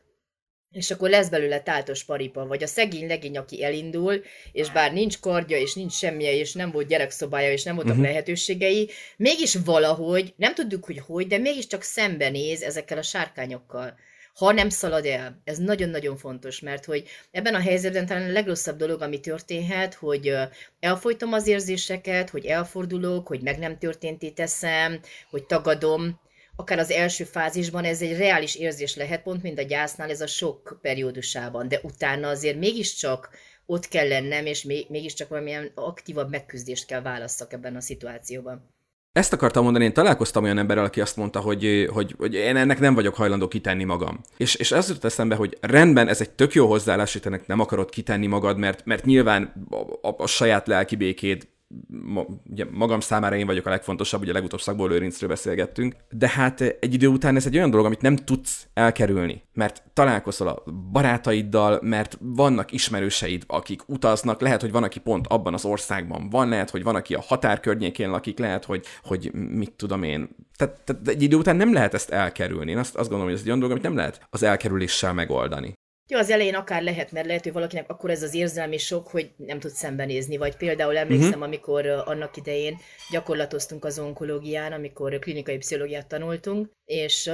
és akkor lesz belőle táltos paripa, vagy a szegény legény, aki elindul, és bár nincs kardja, és nincs semmije, és nem volt gyerekszobája, és nem voltak uh-huh. lehetőségei, mégis valahogy, nem tudjuk, hogy hogy, de mégiscsak szembenéz ezekkel a sárkányokkal ha nem szalad el. Ez nagyon-nagyon fontos, mert hogy ebben a helyzetben talán a legrosszabb dolog, ami történhet, hogy elfolytom az érzéseket, hogy elfordulok, hogy meg nem történté teszem, hogy tagadom, akár az első fázisban ez egy reális érzés lehet, pont mint a gyásznál ez a sok periódusában, de utána azért mégiscsak ott kell lennem, és mégiscsak valamilyen aktívabb megküzdést kell válasszak ebben a szituációban. Ezt akartam mondani, én találkoztam olyan emberrel, aki azt mondta, hogy, hogy, hogy én ennek nem vagyok hajlandó kitenni magam. És, és ez jutott eszembe, hogy rendben, ez egy tök jó hozzáállás, hogy ennek nem akarod kitenni magad, mert, mert nyilván a, a, a saját lelki békéd ma, ugye magam számára én vagyok a legfontosabb, ugye legutóbb Szakból Lőrincről beszélgettünk, de hát egy idő után ez egy olyan dolog, amit nem tudsz elkerülni, mert találkozol a barátaiddal, mert vannak ismerőseid, akik utaznak, lehet, hogy van, aki pont abban az országban van, lehet, hogy van, aki a határ környékén lakik, lehet, hogy, hogy mit tudom én. Tehát, tehát egy idő után nem lehet ezt elkerülni. Én azt, azt gondolom, hogy ez egy olyan dolog, amit nem lehet az elkerüléssel megoldani. Jó, az elején akár lehet, mert lehet, hogy valakinek akkor ez az érzelmi sok, hogy nem tud szembenézni. Vagy például emlékszem, uh-huh. amikor annak idején gyakorlatoztunk az onkológián, amikor klinikai pszichológiát tanultunk, és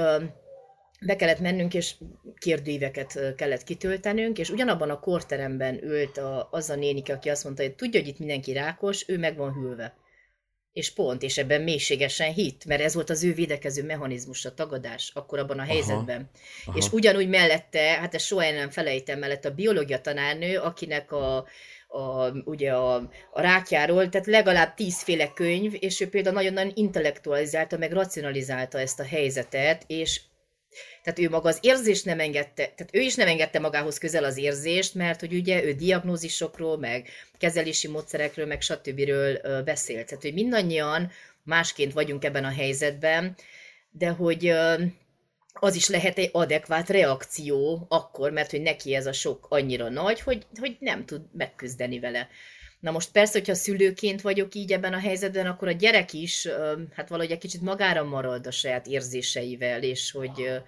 be kellett mennünk, és kérdőíveket kellett kitöltenünk, és ugyanabban a korteremben ült a, az a nénike, aki azt mondta, hogy tudja, hogy itt mindenki rákos, ő meg van hűlve és pont, és ebben mélységesen hit, mert ez volt az ő védekező mechanizmus, a tagadás akkor abban a helyzetben. Aha, aha. És ugyanúgy mellette, hát ezt soha nem felejtem, mellett a biológia tanárnő, akinek a, a, ugye a, a rákjáról, tehát legalább tízféle könyv, és ő például nagyon-nagyon intellektualizálta, meg racionalizálta ezt a helyzetet, és Tehát ő maga az érzést nem engedte, tehát ő is nem engedte magához közel az érzést, mert hogy ugye ő diagnózisokról, meg kezelési módszerekről, meg stb. beszélt. Tehát, hogy mindannyian másként vagyunk ebben a helyzetben, de hogy az is lehet egy adekvát reakció akkor, mert hogy neki ez a sok annyira nagy, hogy, hogy nem tud megküzdeni vele. Na most persze, hogyha szülőként vagyok így ebben a helyzetben, akkor a gyerek is hát valahogy egy kicsit magára marad a saját érzéseivel, és hogy,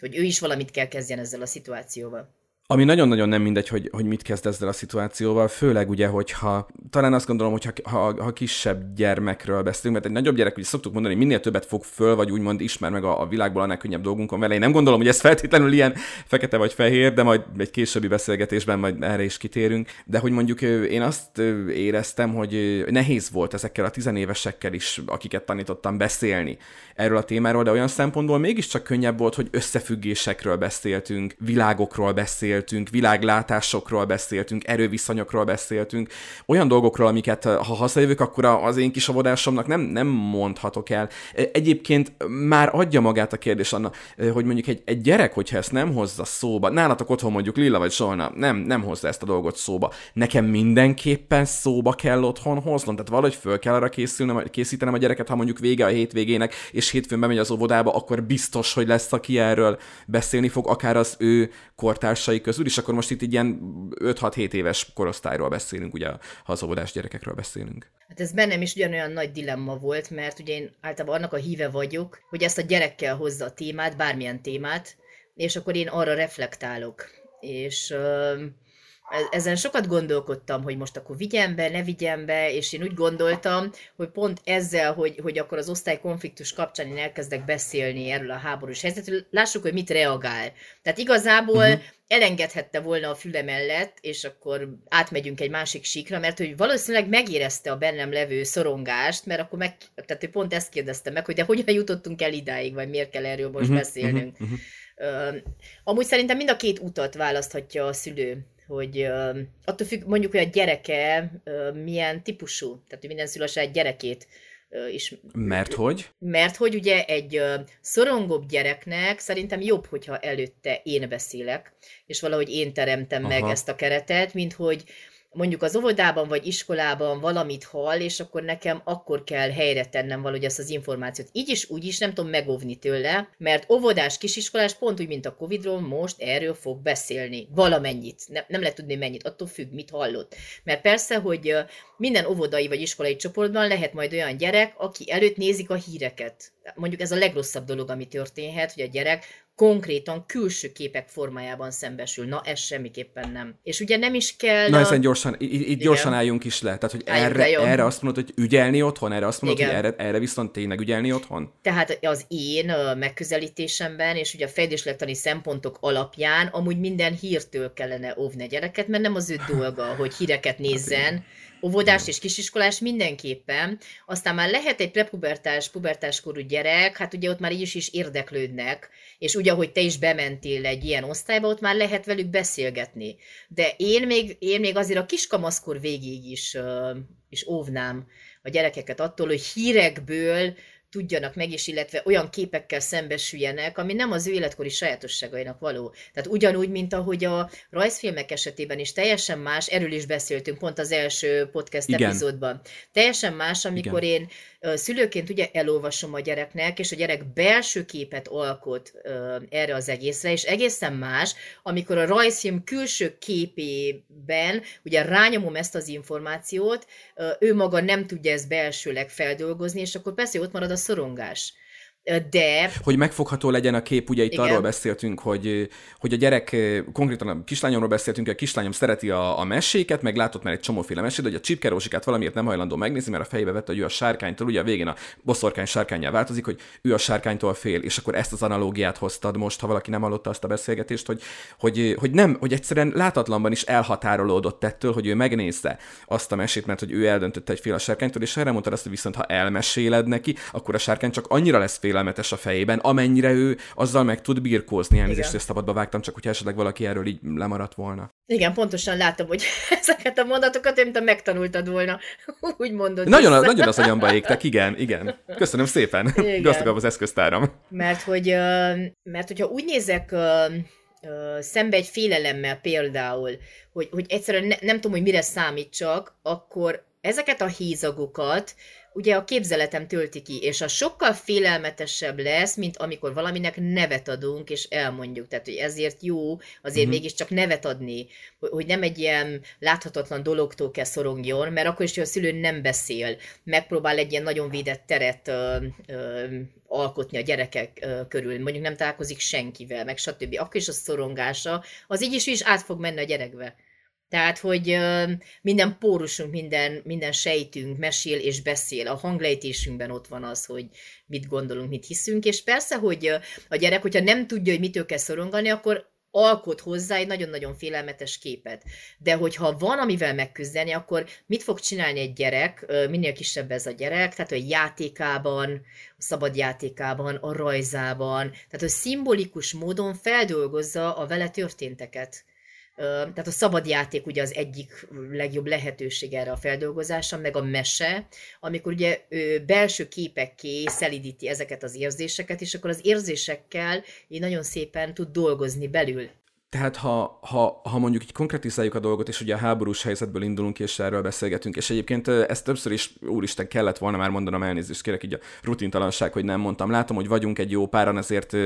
hogy ő is valamit kell kezdjen ezzel a szituációval. Ami nagyon-nagyon nem mindegy, hogy, hogy mit kezd ezzel a szituációval, főleg ugye, hogyha talán azt gondolom, hogy ha, ha, kisebb gyermekről beszélünk, mert egy nagyobb gyerek, ugye szoktuk mondani, hogy minél többet fog föl, vagy úgymond ismer meg a, a világból, annál könnyebb dolgunk van vele. Én nem gondolom, hogy ez feltétlenül ilyen fekete vagy fehér, de majd egy későbbi beszélgetésben majd erre is kitérünk. De hogy mondjuk én azt éreztem, hogy nehéz volt ezekkel a tizenévesekkel is, akiket tanítottam beszélni erről a témáról, de olyan szempontból mégiscsak könnyebb volt, hogy összefüggésekről beszéltünk, világokról beszéltünk, beszéltünk, világlátásokról beszéltünk, erőviszonyokról beszéltünk, olyan dolgokról, amiket ha hazajövök, akkor az én kis avodásomnak nem, nem mondhatok el. E, egyébként már adja magát a kérdés anna, e, hogy mondjuk egy, egy gyerek, hogyha ezt nem hozza szóba, nálatok otthon mondjuk Lilla vagy Zsolna, nem, nem hozza ezt a dolgot szóba. Nekem mindenképpen szóba kell otthon hoznom, tehát valahogy föl kell arra készülnem, készítenem a gyereket, ha mondjuk vége a hétvégének, és hétfőn bemegy az óvodába, akkor biztos, hogy lesz, aki erről beszélni fog, akár az ő kortársai közül, és akkor most itt egy ilyen 5-6-7 éves korosztályról beszélünk, ugye ha az óvodás gyerekekről beszélünk. Hát ez bennem is ugyanolyan nagy dilemma volt, mert ugye én általában annak a híve vagyok, hogy ezt a gyerekkel hozza a témát, bármilyen témát, és akkor én arra reflektálok. És ezen sokat gondolkodtam, hogy most akkor vigyem be, ne vigyem be, és én úgy gondoltam, hogy pont ezzel, hogy, hogy akkor az osztálykonfliktus kapcsán én elkezdek beszélni erről a háborús helyzetről, lássuk, hogy mit reagál. Tehát igazából uh-huh. Elengedhette volna a füle mellett, és akkor átmegyünk egy másik síkra, mert hogy valószínűleg megérezte a bennem levő szorongást, mert akkor meg, tehát hogy pont ezt kérdezte meg, hogy de hogyan jutottunk el idáig, vagy miért kell erről most uh-huh, beszélnünk. Uh-huh, uh-huh. Uh, amúgy szerintem mind a két utat választhatja a szülő hogy uh, attól függ mondjuk, hogy a gyereke uh, milyen típusú, tehát hogy minden szülő a saját gyerekét uh, is. Mert hogy? Mert hogy ugye egy szorongóbb gyereknek szerintem jobb, hogyha előtte én beszélek, és valahogy én teremtem Aha. meg ezt a keretet, mint hogy mondjuk az óvodában vagy iskolában valamit hall, és akkor nekem akkor kell helyre tennem valahogy ezt az információt. Így is, úgy is nem tudom megóvni tőle, mert óvodás, kisiskolás pont úgy, mint a Covidról most erről fog beszélni. Valamennyit. Nem, nem lehet tudni mennyit, attól függ, mit hallott. Mert persze, hogy minden óvodai vagy iskolai csoportban lehet majd olyan gyerek, aki előtt nézik a híreket. Mondjuk ez a legrosszabb dolog, ami történhet, hogy a gyerek konkrétan külső képek formájában szembesül. Na, ez semmiképpen nem. És ugye nem is kell... Na, a... ezen gyorsan, itt gyorsan álljunk is le. Tehát, hogy erre, erre azt mondod, hogy ügyelni otthon, erre azt mondod, Igen. hogy erre, erre viszont tényleg ügyelni otthon? Tehát az én megközelítésemben, és ugye a fejlődéslektani szempontok alapján amúgy minden hírtől kellene óvni a gyereket, mert nem az ő dolga, hogy híreket nézzen, óvodás és kisiskolás mindenképpen. Aztán már lehet egy prepubertás, pubertáskorú gyerek, hát ugye ott már így is, is érdeklődnek, és ugye, ahogy te is bementél egy ilyen osztályba, ott már lehet velük beszélgetni. De én még, én még azért a kiskamaszkor végig is, uh, is óvnám a gyerekeket attól, hogy hírekből tudjanak meg is, illetve olyan képekkel szembesüljenek, ami nem az ő életkori sajátosságainak való. Tehát ugyanúgy, mint ahogy a rajzfilmek esetében is teljesen más, erről is beszéltünk pont az első podcast Igen. epizódban. Teljesen más, amikor Igen. én szülőként ugye elolvasom a gyereknek, és a gyerek belső képet alkot erre az egészre, és egészen más, amikor a rajzfilm külső képében ugye rányomom ezt az információt, ő maga nem tudja ezt belsőleg feldolgozni, és akkor persze ott marad a szorongás de... Hogy megfogható legyen a kép, ugye itt Igen. arról beszéltünk, hogy, hogy a gyerek, konkrétan a kislányomról beszéltünk, hogy a kislányom szereti a, a meséket, meg látott már egy csomóféle mesét, hogy a csipkerósikát valamiért nem hajlandó megnézni, mert a fejbe vette, hogy ő a sárkánytól, ugye a végén a boszorkány sárkányjá változik, hogy ő a sárkánytól fél, és akkor ezt az analógiát hoztad most, ha valaki nem hallotta azt a beszélgetést, hogy, hogy, hogy nem, hogy egyszerűen látatlanban is elhatárolódott ettől, hogy ő megnézze azt a mesét, mert hogy ő eldöntötte egy fél a sárkánytól, és erre mondta azt, hogy viszont ha elmeséled neki, akkor a sárkány csak annyira lesz fél félelmetes a fejében, amennyire ő azzal meg tud birkózni. Elnézést, hogy szabadba vágtam, csak hogyha esetleg valaki erről így lemaradt volna. Igen, pontosan látom, hogy ezeket a mondatokat, mint a megtanultad volna, úgy mondod. Nagyon, vissza. nagyon az agyamba égtek, igen, igen. Köszönöm szépen. Igen. Gazdagabb az eszköztáram. Mert hogy, mert hogyha úgy nézek szembe egy félelemmel például, hogy, hogy egyszerűen ne, nem tudom, hogy mire számítsak, akkor ezeket a hízagokat ugye a képzeletem tölti ki, és az sokkal félelmetesebb lesz, mint amikor valaminek nevet adunk, és elmondjuk. Tehát, hogy ezért jó azért uh-huh. mégiscsak nevet adni, hogy nem egy ilyen láthatatlan dologtól kell szorongjon, mert akkor is, hogy a szülő nem beszél, megpróbál egy ilyen nagyon védett teret ö, ö, alkotni a gyerekek ö, körül, mondjuk nem találkozik senkivel, meg stb. Akkor is a szorongása, az így is, is át fog menni a gyerekbe. Tehát, hogy minden pórusunk, minden, minden sejtünk mesél és beszél. A hanglejtésünkben ott van az, hogy mit gondolunk, mit hiszünk, és persze, hogy a gyerek, hogyha nem tudja, hogy mitől kell szorongani, akkor alkot hozzá egy nagyon-nagyon félelmetes képet. De hogyha van, amivel megküzdeni, akkor mit fog csinálni egy gyerek, minél kisebb ez a gyerek, tehát a játékában, a szabad játékában, a rajzában, tehát hogy szimbolikus módon feldolgozza a vele történteket tehát a szabad játék ugye az egyik legjobb lehetőség erre a feldolgozásra, meg a mese, amikor ugye belső képekké szelidíti ezeket az érzéseket, és akkor az érzésekkel így nagyon szépen tud dolgozni belül. Tehát ha, ha, ha mondjuk így konkretizáljuk a dolgot, és ugye a háborús helyzetből indulunk, és erről beszélgetünk, és egyébként ezt többször is, úristen, kellett volna már mondanom elnézést, kérek így a rutintalanság, hogy nem mondtam. Látom, hogy vagyunk egy jó páran, ezért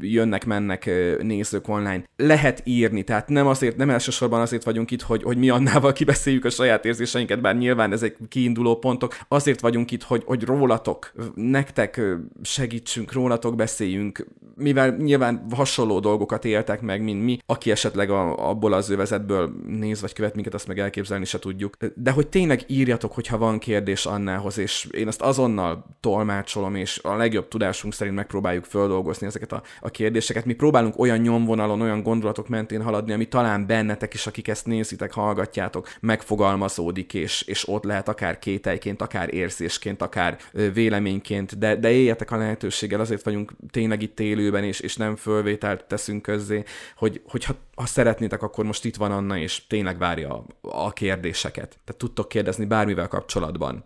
jönnek, mennek nézők online. Lehet írni, tehát nem azért, nem elsősorban azért vagyunk itt, hogy, hogy mi annával kibeszéljük a saját érzéseinket, bár nyilván ezek kiinduló pontok. Azért vagyunk itt, hogy, hogy rólatok, nektek segítsünk, rólatok beszéljünk, mivel nyilván hasonló dolgokat éltek meg, mint mi, aki esetleg a, abból az övezetből néz vagy követ minket, azt meg elképzelni se tudjuk. De hogy tényleg írjatok, hogyha van kérdés Annához, és én azt azonnal tolmácsolom, és a legjobb tudásunk szerint megpróbáljuk földolgozni ezeket a, a kérdéseket. Mi próbálunk olyan nyomvonalon, olyan gondolatok mentén haladni, ami talán bennetek is, akik ezt nézitek, hallgatjátok, megfogalmazódik, és, és ott lehet akár kételyként, akár érzésként, akár véleményként, de, de éljetek a lehetőséggel, azért vagyunk tényleg itt élőben, és, és nem fölvételt teszünk közzé, hogy, hogy, hogyha ha szeretnétek, akkor most itt van Anna, és tényleg várja a, a kérdéseket. Tehát tudtok kérdezni bármivel kapcsolatban,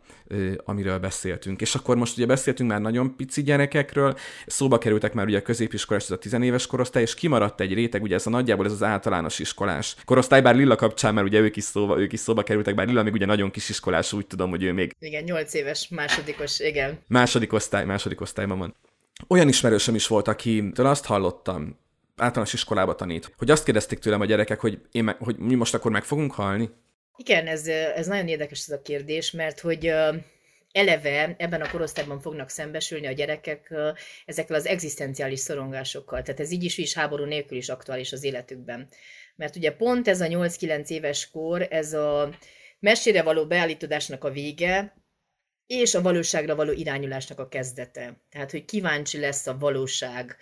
amiről beszéltünk. És akkor most ugye beszéltünk már nagyon pici gyerekekről, szóba kerültek már ugye a középiskolás, ez a tizenéves korosztály, és kimaradt egy réteg, ugye ez a nagyjából ez az általános iskolás korosztály, bár Lilla kapcsán, mert ugye ők is szóba, ők is szóba kerültek, bár Lilla még ugye nagyon kis iskolás, úgy tudom, hogy ő még... Igen, nyolc éves másodikos, igen. Második osztály, második osztályban van. Olyan ismerősöm is volt, akitől azt hallottam, általános iskolába tanít, hogy azt kérdezték tőlem a gyerekek, hogy, én meg, hogy mi most akkor meg fogunk halni? Igen, ez, ez nagyon érdekes ez a kérdés, mert hogy eleve ebben a korosztályban fognak szembesülni a gyerekek ezekkel az egzisztenciális szorongásokkal. Tehát ez így is, is háború nélkül is aktuális az életükben. Mert ugye pont ez a 8-9 éves kor, ez a mesére való beállítodásnak a vége, és a valóságra való irányulásnak a kezdete. Tehát, hogy kíváncsi lesz a valóság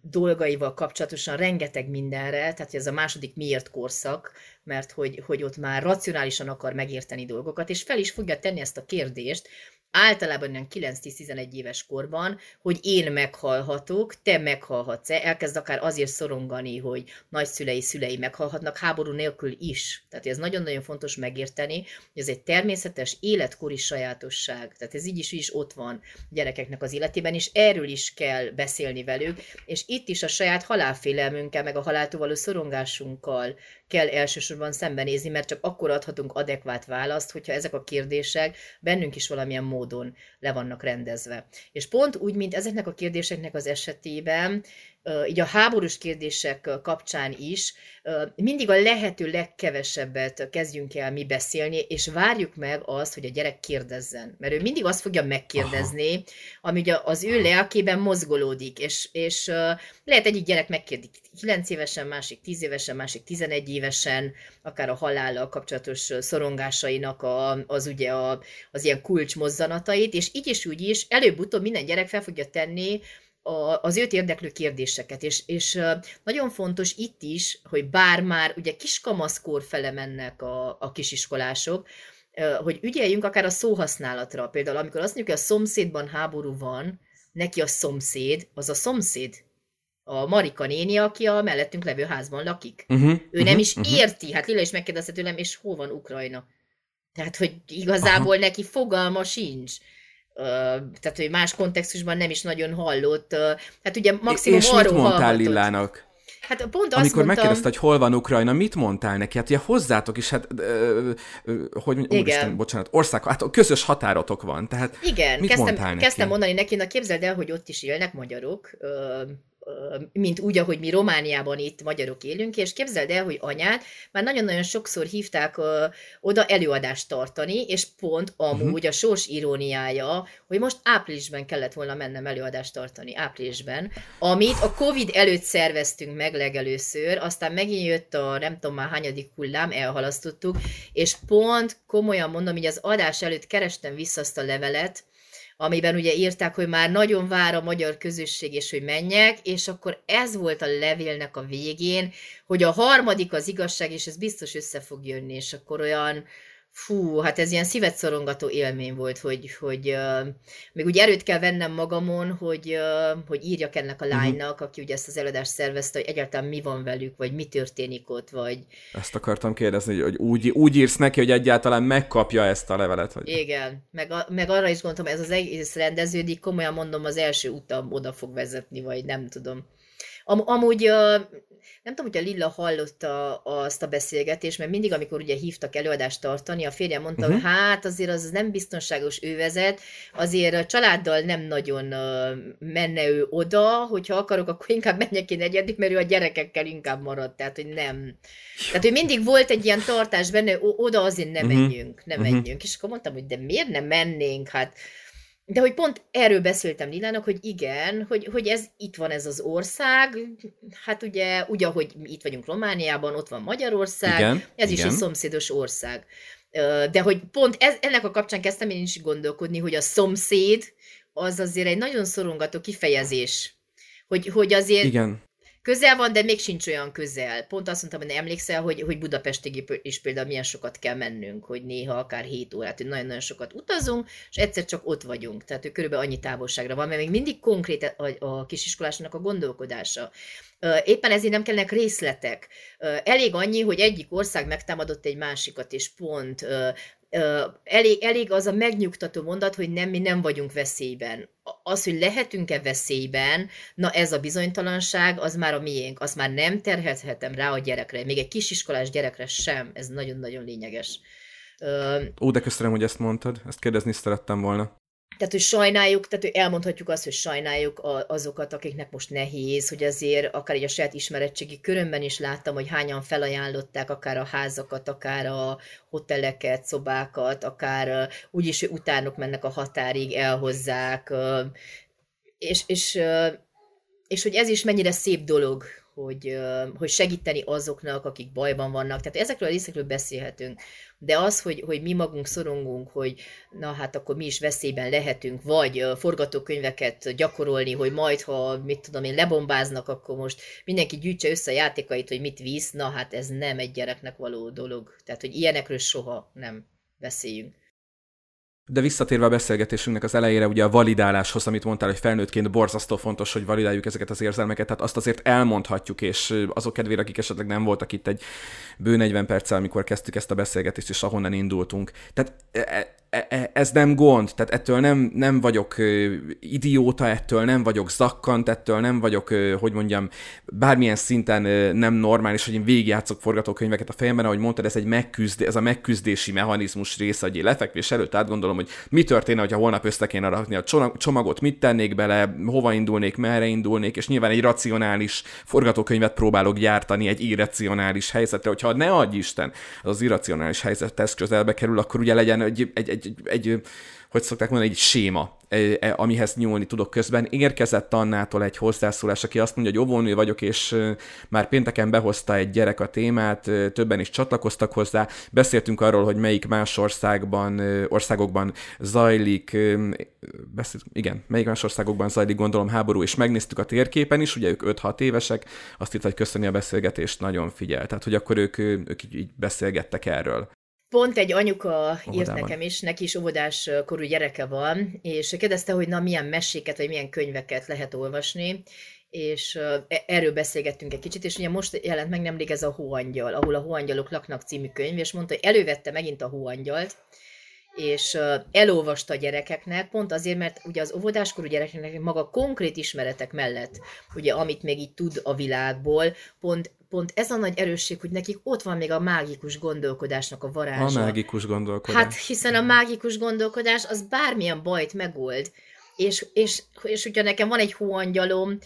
dolgaival kapcsolatosan rengeteg mindenre, tehát ez a második miért korszak, mert hogy, hogy ott már racionálisan akar megérteni dolgokat, és fel is fogja tenni ezt a kérdést, általában olyan 9-10-11 éves korban, hogy én meghalhatok, te meghalhatsz-e, elkezd akár azért szorongani, hogy nagyszülei, szülei meghalhatnak háború nélkül is. Tehát ez nagyon-nagyon fontos megérteni, hogy ez egy természetes életkori sajátosság. Tehát ez így is, is ott van gyerekeknek az életében, és erről is kell beszélni velük, és itt is a saját halálfélelmünkkel, meg a haláltól való szorongásunkkal kell elsősorban szembenézni, mert csak akkor adhatunk adekvát választ, hogyha ezek a kérdések bennünk is valamilyen módon le vannak rendezve. És pont úgy, mint ezeknek a kérdéseknek az esetében, így a háborús kérdések kapcsán is mindig a lehető legkevesebbet kezdjünk el mi beszélni, és várjuk meg azt, hogy a gyerek kérdezzen. Mert ő mindig azt fogja megkérdezni, Aha. ami ugye az ő lelkében mozgolódik, és, és lehet egyik gyerek megkérdik 9 évesen, másik 10 évesen, másik 11 évesen, akár a halállal kapcsolatos szorongásainak a, az ugye a, az ilyen kulcsmozzanatait, és így is úgy is előbb-utóbb minden gyerek fel fogja tenni a, az őt érdeklő kérdéseket, és, és nagyon fontos itt is, hogy bár már ugye kiskamaszkor fele mennek a, a kisiskolások, hogy ügyeljünk akár a szóhasználatra. Például amikor azt mondjuk, hogy a szomszédban háború van, neki a szomszéd, az a szomszéd. A Marika néni, aki a mellettünk levő házban lakik. Uh-huh, ő uh-huh, nem is uh-huh. érti. Hát Lila is megkérdezte tőlem, és hol van Ukrajna? Tehát, hogy igazából Aha. neki fogalma sincs. Tehát, hogy más kontextusban nem is nagyon hallott. Hát ugye maximum És mit mondtál hallhatott. Lilának? Hát pont azt Amikor mondtam... megkérdezte, hogy hol van Ukrajna, mit mondtál neki? Hát ugye hozzátok is, hát, ö, ö, hogy Igen. úristen, bocsánat, ország, hát közös határotok van, tehát Igen, mit kezdtem, mondtál neki? kezdtem mondani neki, na képzeld el, hogy ott is élnek magyarok, ö, mint úgy, ahogy mi Romániában itt magyarok élünk, és képzeld el, hogy anyát már nagyon-nagyon sokszor hívták oda előadást tartani, és pont amúgy uh-huh. a sors iróniája, hogy most áprilisban kellett volna mennem előadást tartani, áprilisban, amit a Covid előtt szerveztünk meg legelőször, aztán megint jött a nem tudom már hányadik hullám, elhalasztottuk, és pont komolyan mondom, hogy az adás előtt kerestem vissza azt a levelet, amiben ugye írták, hogy már nagyon vár a magyar közösség, és hogy menjek, és akkor ez volt a levélnek a végén, hogy a harmadik az igazság, és ez biztos össze fog jönni, és akkor olyan, fú, hát ez ilyen szívet szorongató élmény volt, hogy, hogy uh, még úgy erőt kell vennem magamon, hogy, uh, hogy írjak ennek a mhm. lánynak, aki ugye ezt az előadást szervezte, hogy egyáltalán mi van velük, vagy mi történik ott, vagy... Ezt akartam kérdezni, hogy úgy, úgy írsz neki, hogy egyáltalán megkapja ezt a levelet. Vagy... Igen, meg, a, meg arra is gondoltam, ez az egész rendeződik, komolyan mondom, az első utam oda fog vezetni, vagy nem tudom. Am, amúgy uh, nem tudom, hogy a Lilla hallotta azt a beszélgetést, mert mindig, amikor ugye hívtak előadást tartani, a férjem mondta, uh-huh. hogy hát azért az nem biztonságos ővezet, azért a családdal nem nagyon menne ő oda, hogyha akarok, akkor inkább menjek én egyedik, mert ő a gyerekekkel inkább maradt, tehát hogy nem. Tehát, hogy mindig volt egy ilyen tartás benne, oda azért nem uh-huh. menjünk, nem uh-huh. menjünk. És akkor mondtam, hogy de miért nem mennénk, hát de hogy pont erről beszéltem Lilának, hogy igen, hogy, hogy ez itt van ez az ország, hát ugye, ugye, hogy mi itt vagyunk Romániában, ott van Magyarország, igen, ez igen. is egy szomszédos ország. De hogy pont ez, ennek a kapcsán kezdtem én is gondolkodni, hogy a szomszéd az azért egy nagyon szorongató kifejezés. Hogy, hogy azért igen közel van, de még sincs olyan közel. Pont azt mondtam, hogy emlékszel, hogy, hogy Budapestig is például milyen sokat kell mennünk, hogy néha akár 7 órát, hogy nagyon-nagyon sokat utazunk, és egyszer csak ott vagyunk. Tehát hogy körülbelül annyi távolságra van, mert még mindig konkrét a, a kisiskolásnak a gondolkodása. Éppen ezért nem kellnek részletek. Elég annyi, hogy egyik ország megtámadott egy másikat, és pont elég, elég az a megnyugtató mondat, hogy nem, mi nem vagyunk veszélyben. Az, hogy lehetünk-e veszélyben, na ez a bizonytalanság, az már a miénk, az már nem terhethetem rá a gyerekre, még egy kisiskolás gyerekre sem, ez nagyon-nagyon lényeges. Ó, de köszönöm, hogy ezt mondtad, ezt kérdezni szerettem volna. Tehát, hogy sajnáljuk, tehát hogy elmondhatjuk azt, hogy sajnáljuk azokat, akiknek most nehéz, hogy azért akár egy a saját ismeretségi körömben is láttam, hogy hányan felajánlották akár a házakat, akár a hoteleket, szobákat, akár úgyis, hogy utánok mennek a határig, elhozzák, és, és, és hogy ez is mennyire szép dolog, hogy, hogy segíteni azoknak, akik bajban vannak. Tehát ezekről a részekről beszélhetünk. De az, hogy, hogy mi magunk szorongunk, hogy na hát akkor mi is veszélyben lehetünk, vagy forgatókönyveket gyakorolni, hogy majd, ha mit tudom én, lebombáznak, akkor most mindenki gyűjtse össze a játékait, hogy mit visz, na hát ez nem egy gyereknek való dolog. Tehát, hogy ilyenekről soha nem beszéljünk. De visszatérve a beszélgetésünknek az elejére, ugye a validáláshoz, amit mondtál, hogy felnőttként borzasztó fontos, hogy validáljuk ezeket az érzelmeket, tehát azt azért elmondhatjuk, és azok kedvére, akik esetleg nem voltak itt egy bő 40 perccel, amikor kezdtük ezt a beszélgetést, és ahonnan indultunk. Tehát e, e, ez nem gond, tehát ettől nem, nem vagyok idióta, ettől nem vagyok zakkant, ettől nem vagyok, hogy mondjam, bármilyen szinten nem normális, hogy én végigjátszok forgatókönyveket a fejemben, ahogy mondtad, ez egy megküzd, ez a megküzdési mechanizmus része, hogy én lefekvés előtt átgondolom, hogy mi történne, ha holnap össze kéne rakni a csomagot, mit tennék bele, hova indulnék, merre indulnék, és nyilván egy racionális forgatókönyvet próbálok gyártani egy irracionális helyzetre, hogyha ne adj Isten, az, az irracionális helyzethez közelbe kerül, akkor ugye legyen egy, egy, egy egy, egy hogy szokták mondani, egy séma, e, amihez nyúlni tudok közben. Érkezett Annától egy hozzászólás, aki azt mondja, hogy óvónő vagyok, és már pénteken behozta egy gyerek a témát, többen is csatlakoztak hozzá. Beszéltünk arról, hogy melyik más országban, országokban zajlik, beszélt, igen, melyik más országokban zajlik, gondolom háború, és megnéztük a térképen is, ugye ők 5-6 évesek, azt itt, hogy köszöni a beszélgetést, nagyon figyel. Tehát, hogy akkor ők, ők így, így beszélgettek erről. Pont egy anyuka Óvodában. írt nekem is, neki is óvodás korú gyereke van, és kérdezte, hogy na milyen meséket, vagy milyen könyveket lehet olvasni, és e, erről beszélgettünk egy kicsit, és ugye most jelent meg nemrég ez a Hóangyal, ahol a Hóangyalok laknak című könyv, és mondta, hogy elővette megint a Hóangyalt, és elolvasta a gyerekeknek, pont azért, mert ugye az óvodáskorú gyerekeknek maga konkrét ismeretek mellett, ugye amit még így tud a világból, pont, pont ez a nagy erősség, hogy nekik ott van még a mágikus gondolkodásnak a varázsa. A mágikus gondolkodás. Hát hiszen a mágikus gondolkodás az bármilyen bajt megold. És, és, és ugye nekem van egy hóangyalom,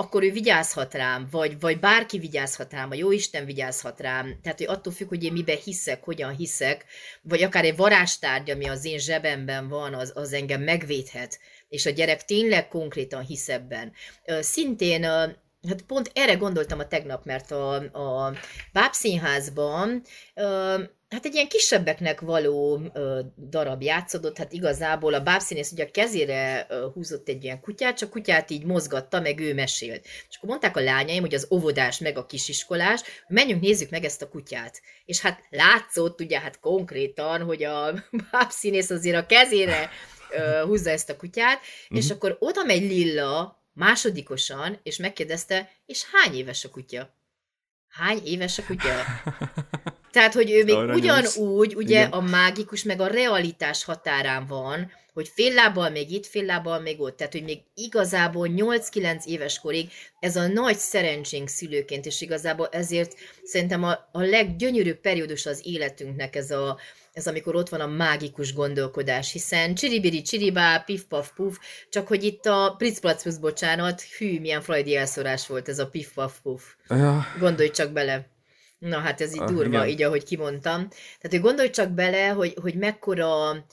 akkor ő vigyázhat rám, vagy, vagy bárki vigyázhat rám, a jó Isten vigyázhat rám. Tehát, hogy attól függ, hogy én miben hiszek, hogyan hiszek, vagy akár egy varástárgy, ami az én zsebemben van, az, az engem megvédhet, és a gyerek tényleg konkrétan hisz ebben. Szintén Hát pont erre gondoltam a tegnap, mert a, a Bábszínházban hát egy ilyen kisebbeknek való ö, darab játszódott, hát igazából a bábszínész ugye a kezére ö, húzott egy ilyen kutyát, csak kutyát így mozgatta, meg ő mesélt. És akkor mondták a lányaim, hogy az óvodás meg a kisiskolás, menjünk, nézzük meg ezt a kutyát. És hát látszott ugye hát konkrétan, hogy a bábszínész azért a kezére ö, húzza ezt a kutyát, mm-hmm. és mhm. akkor oda megy Lilla másodikosan, és megkérdezte, és hány éves a kutya? Hány éves a kutya? Tehát, hogy ő még Aranyos. ugyanúgy, ugye Igen. a mágikus meg a realitás határán van, hogy fél lábbal még itt, fél lábbal még ott. Tehát, hogy még igazából 8-9 éves korig ez a nagy szerencsénk szülőként, és igazából ezért szerintem a, a leggyönyörűbb periódus az életünknek ez a, ez amikor ott van a mágikus gondolkodás, hiszen csiribiri csiribá, pif paf puf, csak hogy itt a Pritzplatz bocsánat, hű, milyen freudi elszórás volt ez a pif paf puf. Ja. Gondolj csak bele. Na hát ez így ah, durva, igen. így ahogy kimondtam. Tehát, hogy gondolj csak bele, hogy, hogy mekkora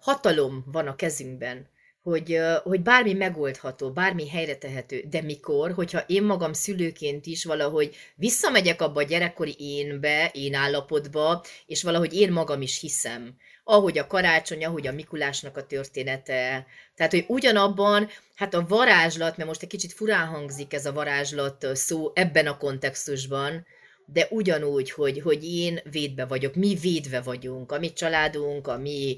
hatalom van a kezünkben, hogy, hogy bármi megoldható, bármi helyre tehető, de mikor, hogyha én magam szülőként is valahogy visszamegyek abba a gyerekkori énbe, én állapotba, és valahogy én magam is hiszem, ahogy a karácsony, ahogy a Mikulásnak a története. Tehát, hogy ugyanabban, hát a varázslat, mert most egy kicsit furán hangzik ez a varázslat szó ebben a kontextusban, de ugyanúgy, hogy, hogy én védve vagyok, mi védve vagyunk, a mi családunk, a mi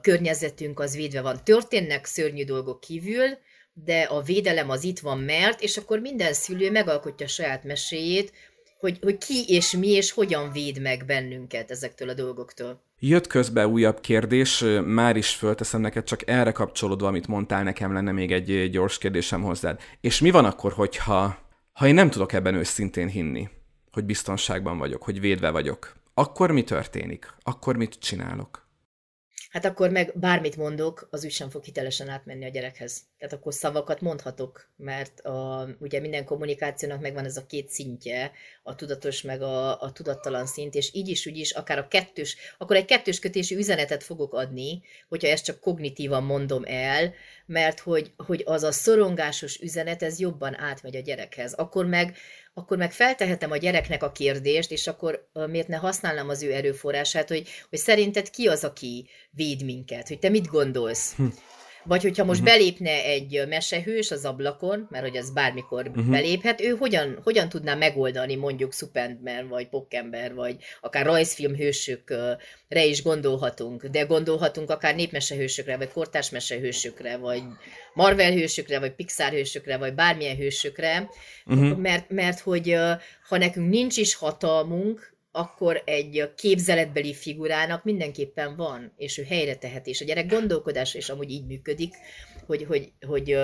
környezetünk az védve van. Történnek szörnyű dolgok kívül, de a védelem az itt van, mert, és akkor minden szülő megalkotja saját meséjét, hogy, hogy ki és mi és hogyan véd meg bennünket ezektől a dolgoktól. Jött közbe újabb kérdés, már is fölteszem neked, csak erre kapcsolódva, amit mondtál, nekem lenne még egy gyors kérdésem hozzád. És mi van akkor, hogyha ha én nem tudok ebben őszintén hinni? Hogy biztonságban vagyok, hogy védve vagyok, akkor mi történik? Akkor mit csinálok? Hát akkor meg bármit mondok, az úgy sem fog hitelesen átmenni a gyerekhez. Tehát akkor szavakat mondhatok, mert a, ugye minden kommunikációnak megvan ez a két szintje, a tudatos meg a, a tudattalan szint, és így is, úgy is, akár a kettős, akkor egy kettős kötésű üzenetet fogok adni, hogyha ezt csak kognitívan mondom el, mert hogy, hogy az a szorongásos üzenet, ez jobban átmegy a gyerekhez. Akkor meg akkor meg feltehetem a gyereknek a kérdést, és akkor miért ne használnám az ő erőforrását, hogy, hogy szerinted ki az, aki véd minket, hogy te mit gondolsz? Hm. Vagy hogyha most uh-huh. belépne egy mesehős az ablakon, mert hogy az bármikor uh-huh. beléphet, ő hogyan, hogyan tudná megoldani mondjuk Superman, vagy Pokkember, vagy akár rajzfilm hősökre is gondolhatunk, de gondolhatunk akár népmesehősökre, vagy kortárs mesehősökre, vagy Marvel hősökre, vagy Pixar hősökre, vagy bármilyen hősökre, uh-huh. mert, mert hogy ha nekünk nincs is hatalmunk, akkor egy képzeletbeli figurának mindenképpen van, és ő helyre tehet, és a gyerek gondolkodása is amúgy így működik, hogy, hogy, hogy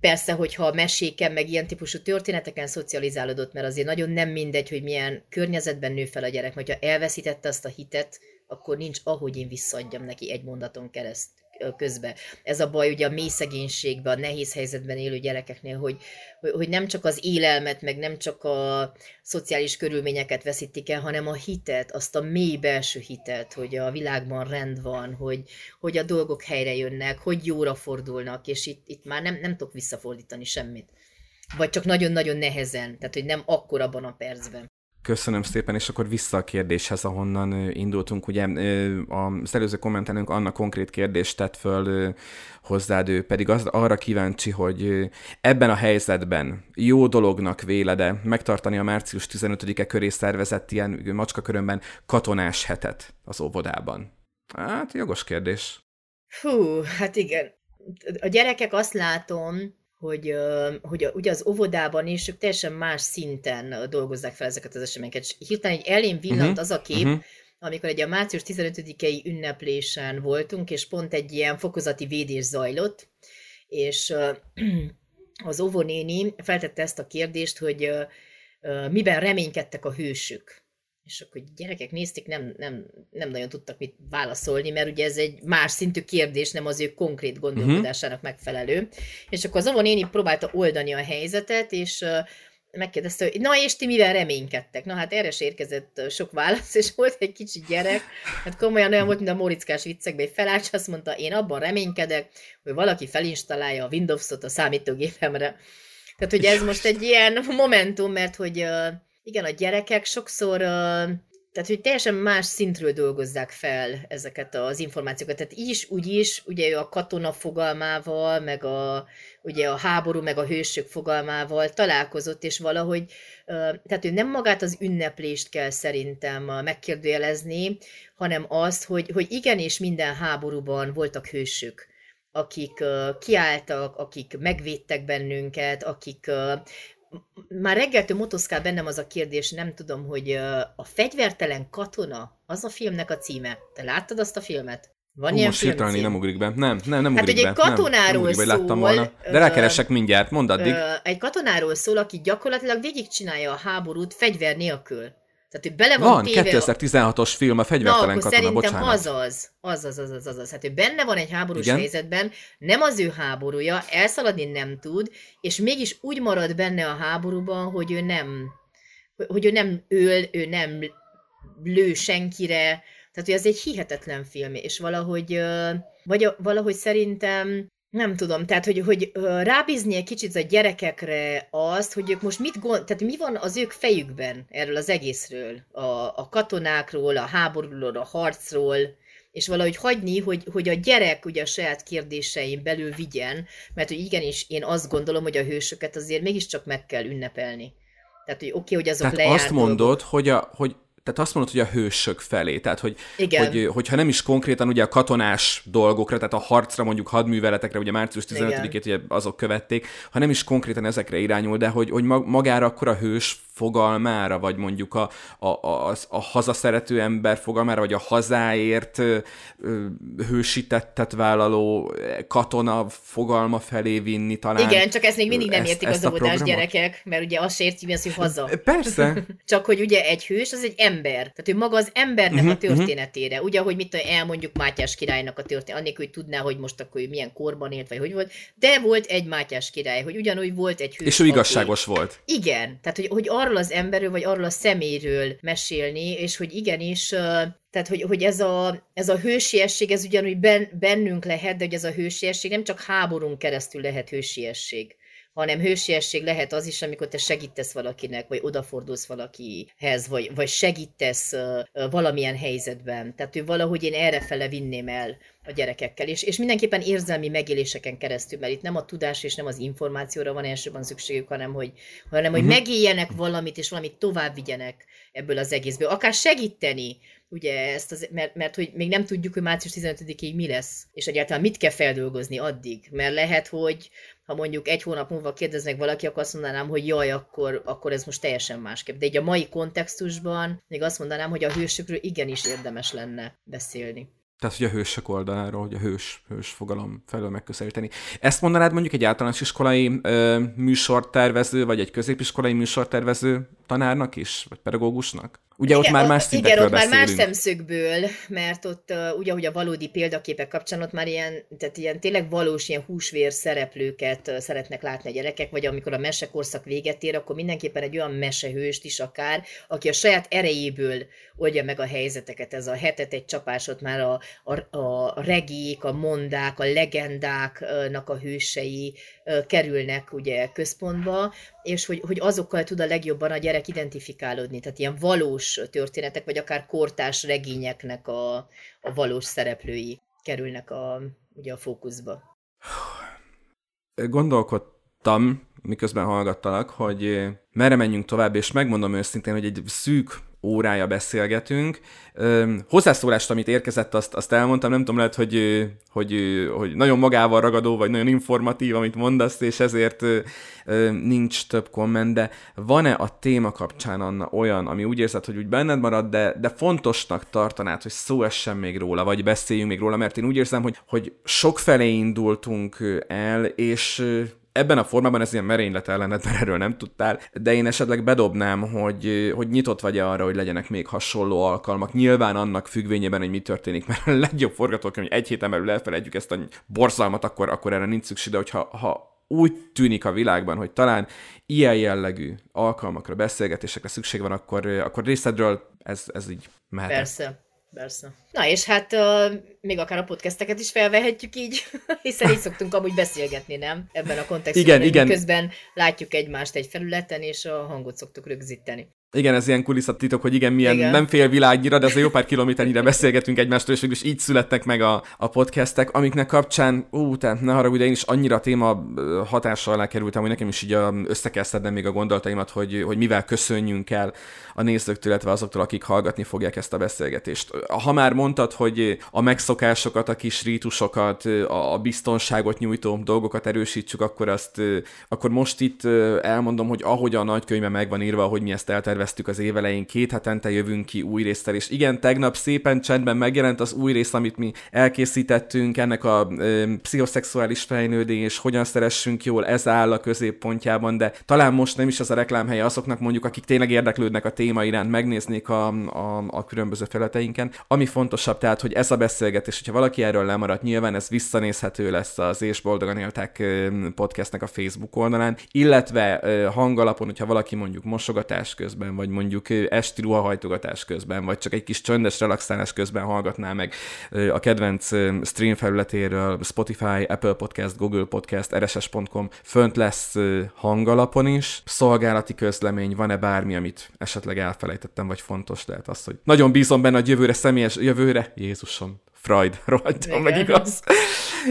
persze, hogyha meséken, meg ilyen típusú történeteken szocializálódott, mert azért nagyon nem mindegy, hogy milyen környezetben nő fel a gyerek, hogyha elveszítette azt a hitet, akkor nincs, ahogy én visszaadjam neki egy mondaton kereszt közbe. Ez a baj ugye a mély szegénységben, a nehéz helyzetben élő gyerekeknél, hogy, hogy nem csak az élelmet, meg nem csak a szociális körülményeket veszítik el, hanem a hitet, azt a mély belső hitet, hogy a világban rend van, hogy, hogy a dolgok helyre jönnek, hogy jóra fordulnak, és itt, itt már nem, nem tudok visszafordítani semmit. Vagy csak nagyon-nagyon nehezen, tehát hogy nem akkor abban a percben. Köszönöm szépen, és akkor vissza a kérdéshez, ahonnan indultunk. Ugye az előző kommentelőnk Anna konkrét kérdést tett föl hozzád, ő pedig az, arra kíváncsi, hogy ebben a helyzetben jó dolognak vélede megtartani a március 15-e köré szervezett ilyen macskakörömben katonás hetet az óvodában. Hát, jogos kérdés. Hú, hát igen. A gyerekek azt látom, hogy, hogy ugye az óvodában is ők teljesen más szinten dolgozzák fel ezeket az eseményeket. És hirtelen egy elém villant uh-huh. az a kép, uh-huh. amikor egy a március 15-i ünneplésen voltunk, és pont egy ilyen fokozati védés zajlott, és az óvonéni feltette ezt a kérdést, hogy miben reménykedtek a hősük. És akkor gyerekek nézték, nem, nem, nem nagyon tudtak mit válaszolni, mert ugye ez egy más szintű kérdés, nem az ő konkrét gondolkodásának uh-huh. megfelelő. És akkor az Ava néni próbálta oldani a helyzetet, és megkérdezte, hogy na és ti mivel reménykedtek? Na hát erre is érkezett sok válasz, és volt egy kicsi gyerek, hát komolyan olyan volt, mint a Morickás viccekben, egy felállt, azt mondta, én abban reménykedek, hogy valaki felinstalálja a Windows-ot a számítógépemre. Tehát, hogy ez most egy ilyen momentum, mert hogy uh, igen, a gyerekek sokszor, tehát hogy teljesen más szintről dolgozzák fel ezeket az információkat. Tehát is, úgy is, ugye a katona fogalmával, meg a, ugye a háború, meg a hősök fogalmával találkozott, és valahogy, tehát ő nem magát az ünneplést kell szerintem megkérdőjelezni, hanem azt, hogy, hogy igenis minden háborúban voltak hősök akik kiálltak, akik megvédtek bennünket, akik már reggeltől motoszkál bennem az a kérdés, nem tudom, hogy a fegyvertelen katona, az a filmnek a címe. Te láttad azt a filmet? Van Hú, ilyen most hirtelen nem ugrik be. Nem, nem, nem hát, ugrik be. egy katonáról nem, nem ugrik, szól. Volna. De rákeresek mindjárt, mondd addig. Egy katonáról szól, aki gyakorlatilag végigcsinálja a háborút fegyver nélkül. Tehát, hogy bele van, van téve... 2016-os film, a fegyvertelen Na, katona, szerintem bocsánat. az az. Az az, az az, az, az. Hát ő benne van egy háborús Igen? helyzetben, nem az ő háborúja, elszaladni nem tud, és mégis úgy marad benne a háborúban, hogy ő nem, hogy ő nem öl, ő nem lő senkire, tehát, hogy ez egy hihetetlen film, és valahogy, vagy valahogy szerintem nem tudom, tehát, hogy, hogy rábízni egy kicsit a gyerekekre azt, hogy ők most mit gond, tehát mi van az ők fejükben erről az egészről, a, a katonákról, a háborúról, a harcról, és valahogy hagyni, hogy, hogy a gyerek ugye a saját kérdésein belül vigyen, mert hogy igenis én azt gondolom, hogy a hősöket azért mégiscsak meg kell ünnepelni. Tehát, hogy oké, okay, hogy azok Tehát azt mondod, dolgok. hogy, a, hogy tehát azt mondod, hogy a hősök felé, tehát hogy, Igen. hogy hogyha nem is konkrétan ugye a katonás dolgokra, tehát a harcra, mondjuk hadműveletekre, ugye március 15-ét ugye azok követték, ha nem is konkrétan ezekre irányul, de hogy, hogy magára akkor a hős fogalmára, vagy mondjuk a, a, a, a hazaszerető ember fogalmára, vagy a hazáért ö, hősítettet vállaló katona fogalma felé vinni talán. Igen, csak ezt még mindig nem értik ezt, az óvodás gyerekek, mert ugye azt érti, mi az, hogy haza. Persze. csak hogy ugye egy hős, az egy ember. Tehát ő maga az embernek uh-huh, a történetére. Uh-huh. Ugye, hogy mit elmondjuk Mátyás királynak a történet, annélkül, hogy tudná, hogy most akkor ő milyen korban élt, vagy hogy volt, de volt egy Mátyás király, hogy ugyanúgy volt egy hős. És ő igazságos aki... volt. Igen, tehát hogy, hogy arról az emberről, vagy arról a szeméről mesélni, és hogy igenis, tehát, hogy, hogy ez, a, ez a hősiesség, ez ugyanúgy ben, bennünk lehet, de hogy ez a hősiesség nem csak háborún keresztül lehet hősiesség hanem hősiesség lehet az is, amikor te segítesz valakinek, vagy odafordulsz valakihez, vagy, vagy segítesz valamilyen helyzetben. Tehát ő valahogy én errefele vinném el a gyerekekkel, és, és mindenképpen érzelmi megéléseken keresztül, mert itt nem a tudás és nem az információra van elsőban szükségük, hanem hogy, hanem, hogy uh-huh. megéljenek valamit, és valamit tovább vigyenek ebből az egészből. Akár segíteni, ugye ezt az, mert, mert hogy még nem tudjuk, hogy március 15-ig mi lesz, és egyáltalán mit kell feldolgozni addig, mert lehet, hogy ha mondjuk egy hónap múlva kérdeznek valaki, akkor azt mondanám, hogy jaj, akkor, akkor ez most teljesen másképp. De egy a mai kontextusban még azt mondanám, hogy a hősökről igenis érdemes lenne beszélni. Tehát, hogy a hősök oldaláról, hogy a hős, hős fogalom felől megközelíteni. Ezt mondanád mondjuk egy általános iskolai ö, műsortervező, vagy egy középiskolai műsortervező tanárnak is, vagy pedagógusnak? Ugye igen, ott már más Igen, ott beszélünk. már más szemszögből, mert ott uh, ugye, hogy a valódi példaképek kapcsán ott már ilyen, tehát ilyen tényleg valós ilyen húsvér szereplőket uh, szeretnek látni a gyerekek, vagy amikor a mesekorszak véget ér, akkor mindenképpen egy olyan mesehőst is akár, aki a saját erejéből oldja meg a helyzeteket. Ez a hetet egy csapásot már a, a, a regék, a mondák, a legendáknak a hősei uh, kerülnek ugye központba, és hogy, hogy azokkal tud a legjobban a gyerek identifikálódni, tehát ilyen valós történetek, vagy akár kortás regényeknek a, a valós szereplői kerülnek a, ugye a fókuszba. Gondolkodtam, miközben hallgattalak, hogy merre menjünk tovább, és megmondom őszintén, hogy egy szűk órája beszélgetünk. Hozzászólást, amit érkezett, azt, azt elmondtam, nem tudom, lehet, hogy, hogy, hogy nagyon magával ragadó, vagy nagyon informatív, amit mondasz, és ezért nincs több komment, de van-e a téma kapcsán Anna olyan, ami úgy érzed, hogy úgy benned marad, de, de fontosnak tartanád, hogy szó essen még róla, vagy beszéljünk még róla, mert én úgy érzem, hogy, hogy sok felé indultunk el, és ebben a formában ez ilyen merénylet ellenet, mert erről nem tudtál, de én esetleg bedobnám, hogy, hogy nyitott vagy arra, hogy legyenek még hasonló alkalmak. Nyilván annak függvényében, hogy mi történik, mert a legjobb forgatókönyv, hogy egy héten belül elfelejtjük ezt a borzalmat, akkor, akkor erre nincs szükség, de hogyha ha úgy tűnik a világban, hogy talán ilyen jellegű alkalmakra, beszélgetésekre szükség van, akkor, akkor részedről ez, ez így mehet. Persze. Persze. Na és hát uh, még akár a podcasteket is felvehetjük így, hiszen így szoktunk amúgy beszélgetni, nem? Ebben a kontextusban, igen, igen. közben látjuk egymást egy felületen, és a hangot szoktuk rögzíteni. Igen, ez ilyen kulisszatitok, hogy igen, milyen igen. nem fél világnyira, de az jó pár kilométernyire beszélgetünk egymástól, és is így születtek meg a, a podcastek, amiknek kapcsán, ú, te ne haragudj, de én is annyira téma hatással alá kerültem, hogy nekem is így össze kell szednem még a gondolataimat, hogy, hogy mivel köszönjünk el a nézőktől, illetve azoktól, akik hallgatni fogják ezt a beszélgetést. Ha már mondtad, hogy a megszokásokat, a kis rítusokat, a biztonságot nyújtó dolgokat erősítsük, akkor azt, akkor most itt elmondom, hogy ahogy a nagykönyve meg van írva, hogy mi ezt elterveztük, terveztük az évelején, két hetente jövünk ki új résztel, és igen, tegnap szépen csendben megjelent az új rész, amit mi elkészítettünk, ennek a ö, pszichoszexuális fejlődés, hogyan szeressünk jól, ez áll a középpontjában, de talán most nem is az a reklámhelye azoknak mondjuk, akik tényleg érdeklődnek a téma iránt, megnéznék a, a, a különböző feleteinken. Ami fontosabb, tehát, hogy ez a beszélgetés, hogyha valaki erről lemaradt, nyilván ez visszanézhető lesz az És Boldogan Éltek podcastnek a Facebook oldalán, illetve hangalapon, hogyha valaki mondjuk mosogatás közben közben, vagy mondjuk esti ruhahajtogatás közben, vagy csak egy kis csöndes relaxálás közben hallgatná meg a kedvenc stream felületéről, Spotify, Apple Podcast, Google Podcast, rss.com, fönt lesz hangalapon is. Szolgálati közlemény, van-e bármi, amit esetleg elfelejtettem, vagy fontos lehet az, hogy nagyon bízom benne, hogy jövőre személyes, jövőre, Jézusom, Freud, rohagytam meg igaz.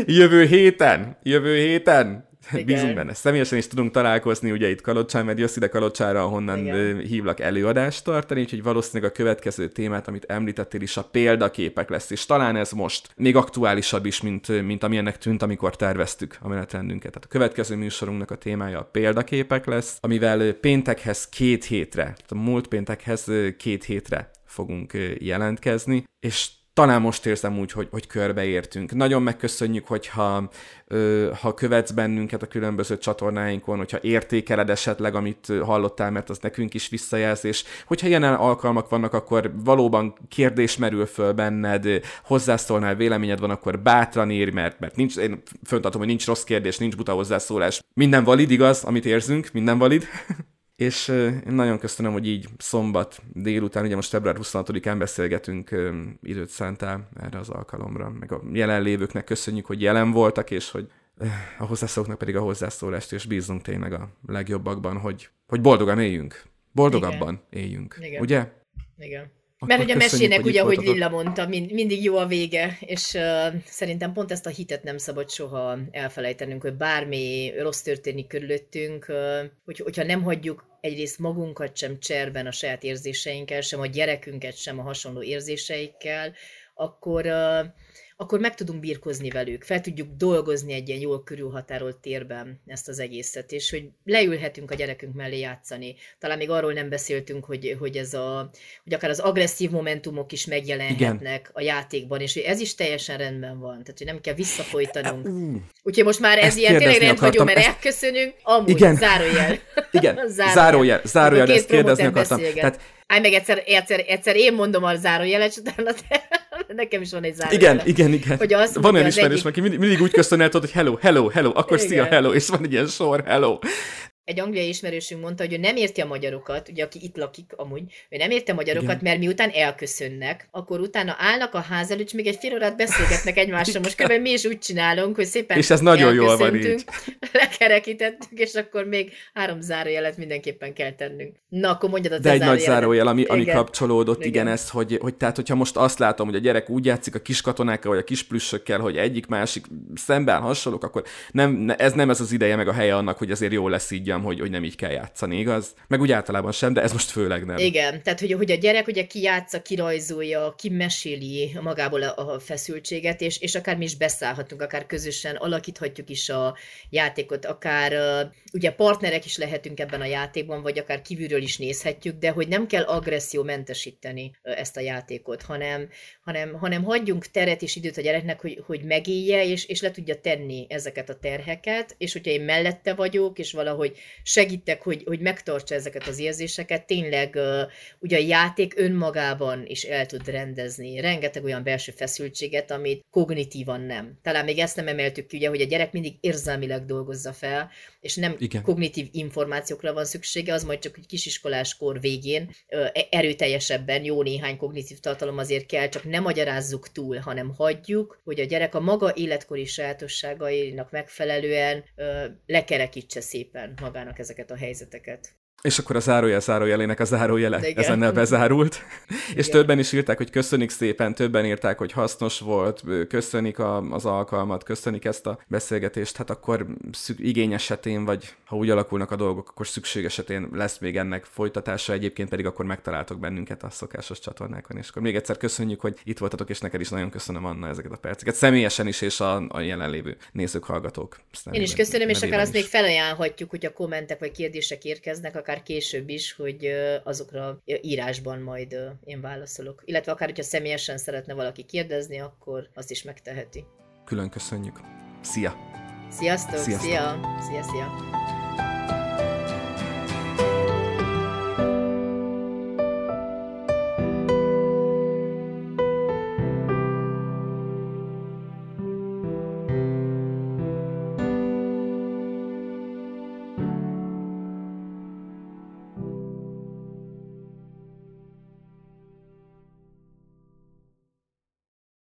Jövő héten, jövő héten igen. Bízunk benne. Személyesen is tudunk találkozni, ugye itt Kalocsán, mert jössz ide Kalocsára, ahonnan Igen. hívlak előadást tartani, úgyhogy valószínűleg a következő témát, amit említettél is, a példaképek lesz, és talán ez most még aktuálisabb is, mint, mint amilyennek tűnt, amikor terveztük a menetrendünket. Tehát a következő műsorunknak a témája a példaképek lesz, amivel péntekhez két hétre, tehát a múlt péntekhez két hétre fogunk jelentkezni, és talán most érzem úgy, hogy, hogy körbeértünk. Nagyon megköszönjük, hogyha ö, ha követsz bennünket a különböző csatornáinkon, hogyha értékeled esetleg, amit hallottál, mert az nekünk is visszajelzés. Hogyha ilyen alkalmak vannak, akkor valóban kérdés merül föl benned, hozzászólnál, véleményed van, akkor bátran írj, mert, mert nincs, én föntartom, hogy nincs rossz kérdés, nincs buta hozzászólás. Minden valid, igaz, amit érzünk, minden valid. És én nagyon köszönöm, hogy így szombat délután, ugye most február 26-án beszélgetünk, időt szántál erre az alkalomra, meg a jelenlévőknek köszönjük, hogy jelen voltak, és hogy a hozzászólóknak pedig a hozzászólást, és bízunk tényleg a legjobbakban, hogy, hogy boldogan éljünk. Boldogabban Igen. éljünk. Igen. Ugye? Igen. Akkor Mert ugye a mesének, ugye, ahogy Lilla mondta, mind, mindig jó a vége, és uh, szerintem pont ezt a hitet nem szabad soha elfelejtenünk, hogy bármi rossz történik körülöttünk, uh, hogy, hogyha nem hagyjuk egyrészt magunkat sem cserben a saját érzéseinkkel, sem a gyerekünket sem a hasonló érzéseikkel, akkor akkor meg tudunk birkozni velük, fel tudjuk dolgozni egy ilyen jól körülhatárolt térben ezt az egészet, és hogy leülhetünk a gyerekünk mellé játszani. Talán még arról nem beszéltünk, hogy, hogy ez a, hogy akár az agresszív momentumok is megjelenhetnek Igen. a játékban, és hogy ez is teljesen rendben van, tehát hogy nem kell visszafolytanunk. Úgyhogy most már ez ezt ilyen tényleg rendhagyó, mert ezt... elköszönünk, amúgy Igen. zárójel. Igen, zárójel, zárójel, zárójel ezt kérdezni akartam. Tehát Állj meg egyszer, egyszer, egyszer én mondom a zárójelet, utána te, nekem is van egy zárójel. Igen, igen, igen. Hogy azt van olyan ismerős, aki mindig, mindig úgy köszön el, tudod, hogy hello, hello, hello, akkor igen. szia, hello, és van egy ilyen sor, hello egy angliai ismerősünk mondta, hogy ő nem érti a magyarokat, ugye aki itt lakik amúgy, ő nem érti a magyarokat, Igen. mert miután elköszönnek, akkor utána állnak a ház előtt, és még egy fél órát beszélgetnek egymással. Most kb. mi is úgy csinálunk, hogy szépen És ez nagyon jól van így. Lekerekítettük, és akkor még három zárójelet mindenképpen kell tennünk. Na, akkor mondjad a De egy nagy zárójel, ami, ami igen. kapcsolódott, igen. igen, ez, hogy, hogy tehát, hogyha most azt látom, hogy a gyerek úgy játszik a kis katonákkal, vagy a kis plüssökkel, hogy egyik-másik szemben hasonlók, akkor nem, ez nem ez az ideje, meg a helye annak, hogy azért jó lesz így mondjam, hogy, hogy nem így kell játszani, igaz? Meg úgy általában sem, de ez most főleg nem. Igen, tehát hogy, hogy a gyerek ugye kijátsza, kirajzolja, kimeséli magából a, a feszültséget, és, és akár mi is beszállhatunk, akár közösen alakíthatjuk is a játékot, akár ugye partnerek is lehetünk ebben a játékban, vagy akár kívülről is nézhetjük, de hogy nem kell agresszió mentesíteni uh, ezt a játékot, hanem, hanem, hanem hagyjunk teret és időt a gyereknek, hogy, hogy megélje, és, és le tudja tenni ezeket a terheket, és hogyha én mellette vagyok, és valahogy segítek, hogy, hogy megtartsa ezeket az érzéseket, tényleg ugye a játék önmagában is el tud rendezni rengeteg olyan belső feszültséget, amit kognitívan nem. Talán még ezt nem emeltük ki, ugye, hogy a gyerek mindig érzelmileg dolgozza fel, és nem Igen. kognitív információkra van szüksége, az majd csak egy kisiskolás kor végén uh, erőteljesebben jó néhány kognitív tartalom azért kell, csak nem magyarázzuk túl, hanem hagyjuk, hogy a gyerek a maga életkori sajátosságainak megfelelően lekerekítse szépen magának ezeket a helyzeteket. És akkor a zárójel zárójelének a zárójele Igen. ezennel bezárult. Igen. És többen is írták, hogy köszönik szépen, többen írták, hogy hasznos volt, köszönik a, az alkalmat, köszönik ezt a beszélgetést, hát akkor szük, igény esetén, vagy ha úgy alakulnak a dolgok, akkor szükség esetén lesz még ennek folytatása, egyébként pedig akkor megtaláltok bennünket a szokásos csatornákon. És akkor még egyszer köszönjük, hogy itt voltatok, és neked is nagyon köszönöm Anna ezeket a perceket. Személyesen is, és a, a jelenlévő nézők, hallgatók. Én is köszönöm, és akár azt még felajánlhatjuk, hogy a kommentek vagy kérdések érkeznek, akár akár később is, hogy azokra írásban majd én válaszolok. Illetve akár, hogyha személyesen szeretne valaki kérdezni, akkor azt is megteheti. Külön köszönjük. Szia! Sziasztok! Sziasztok. Szia! Szia, szia!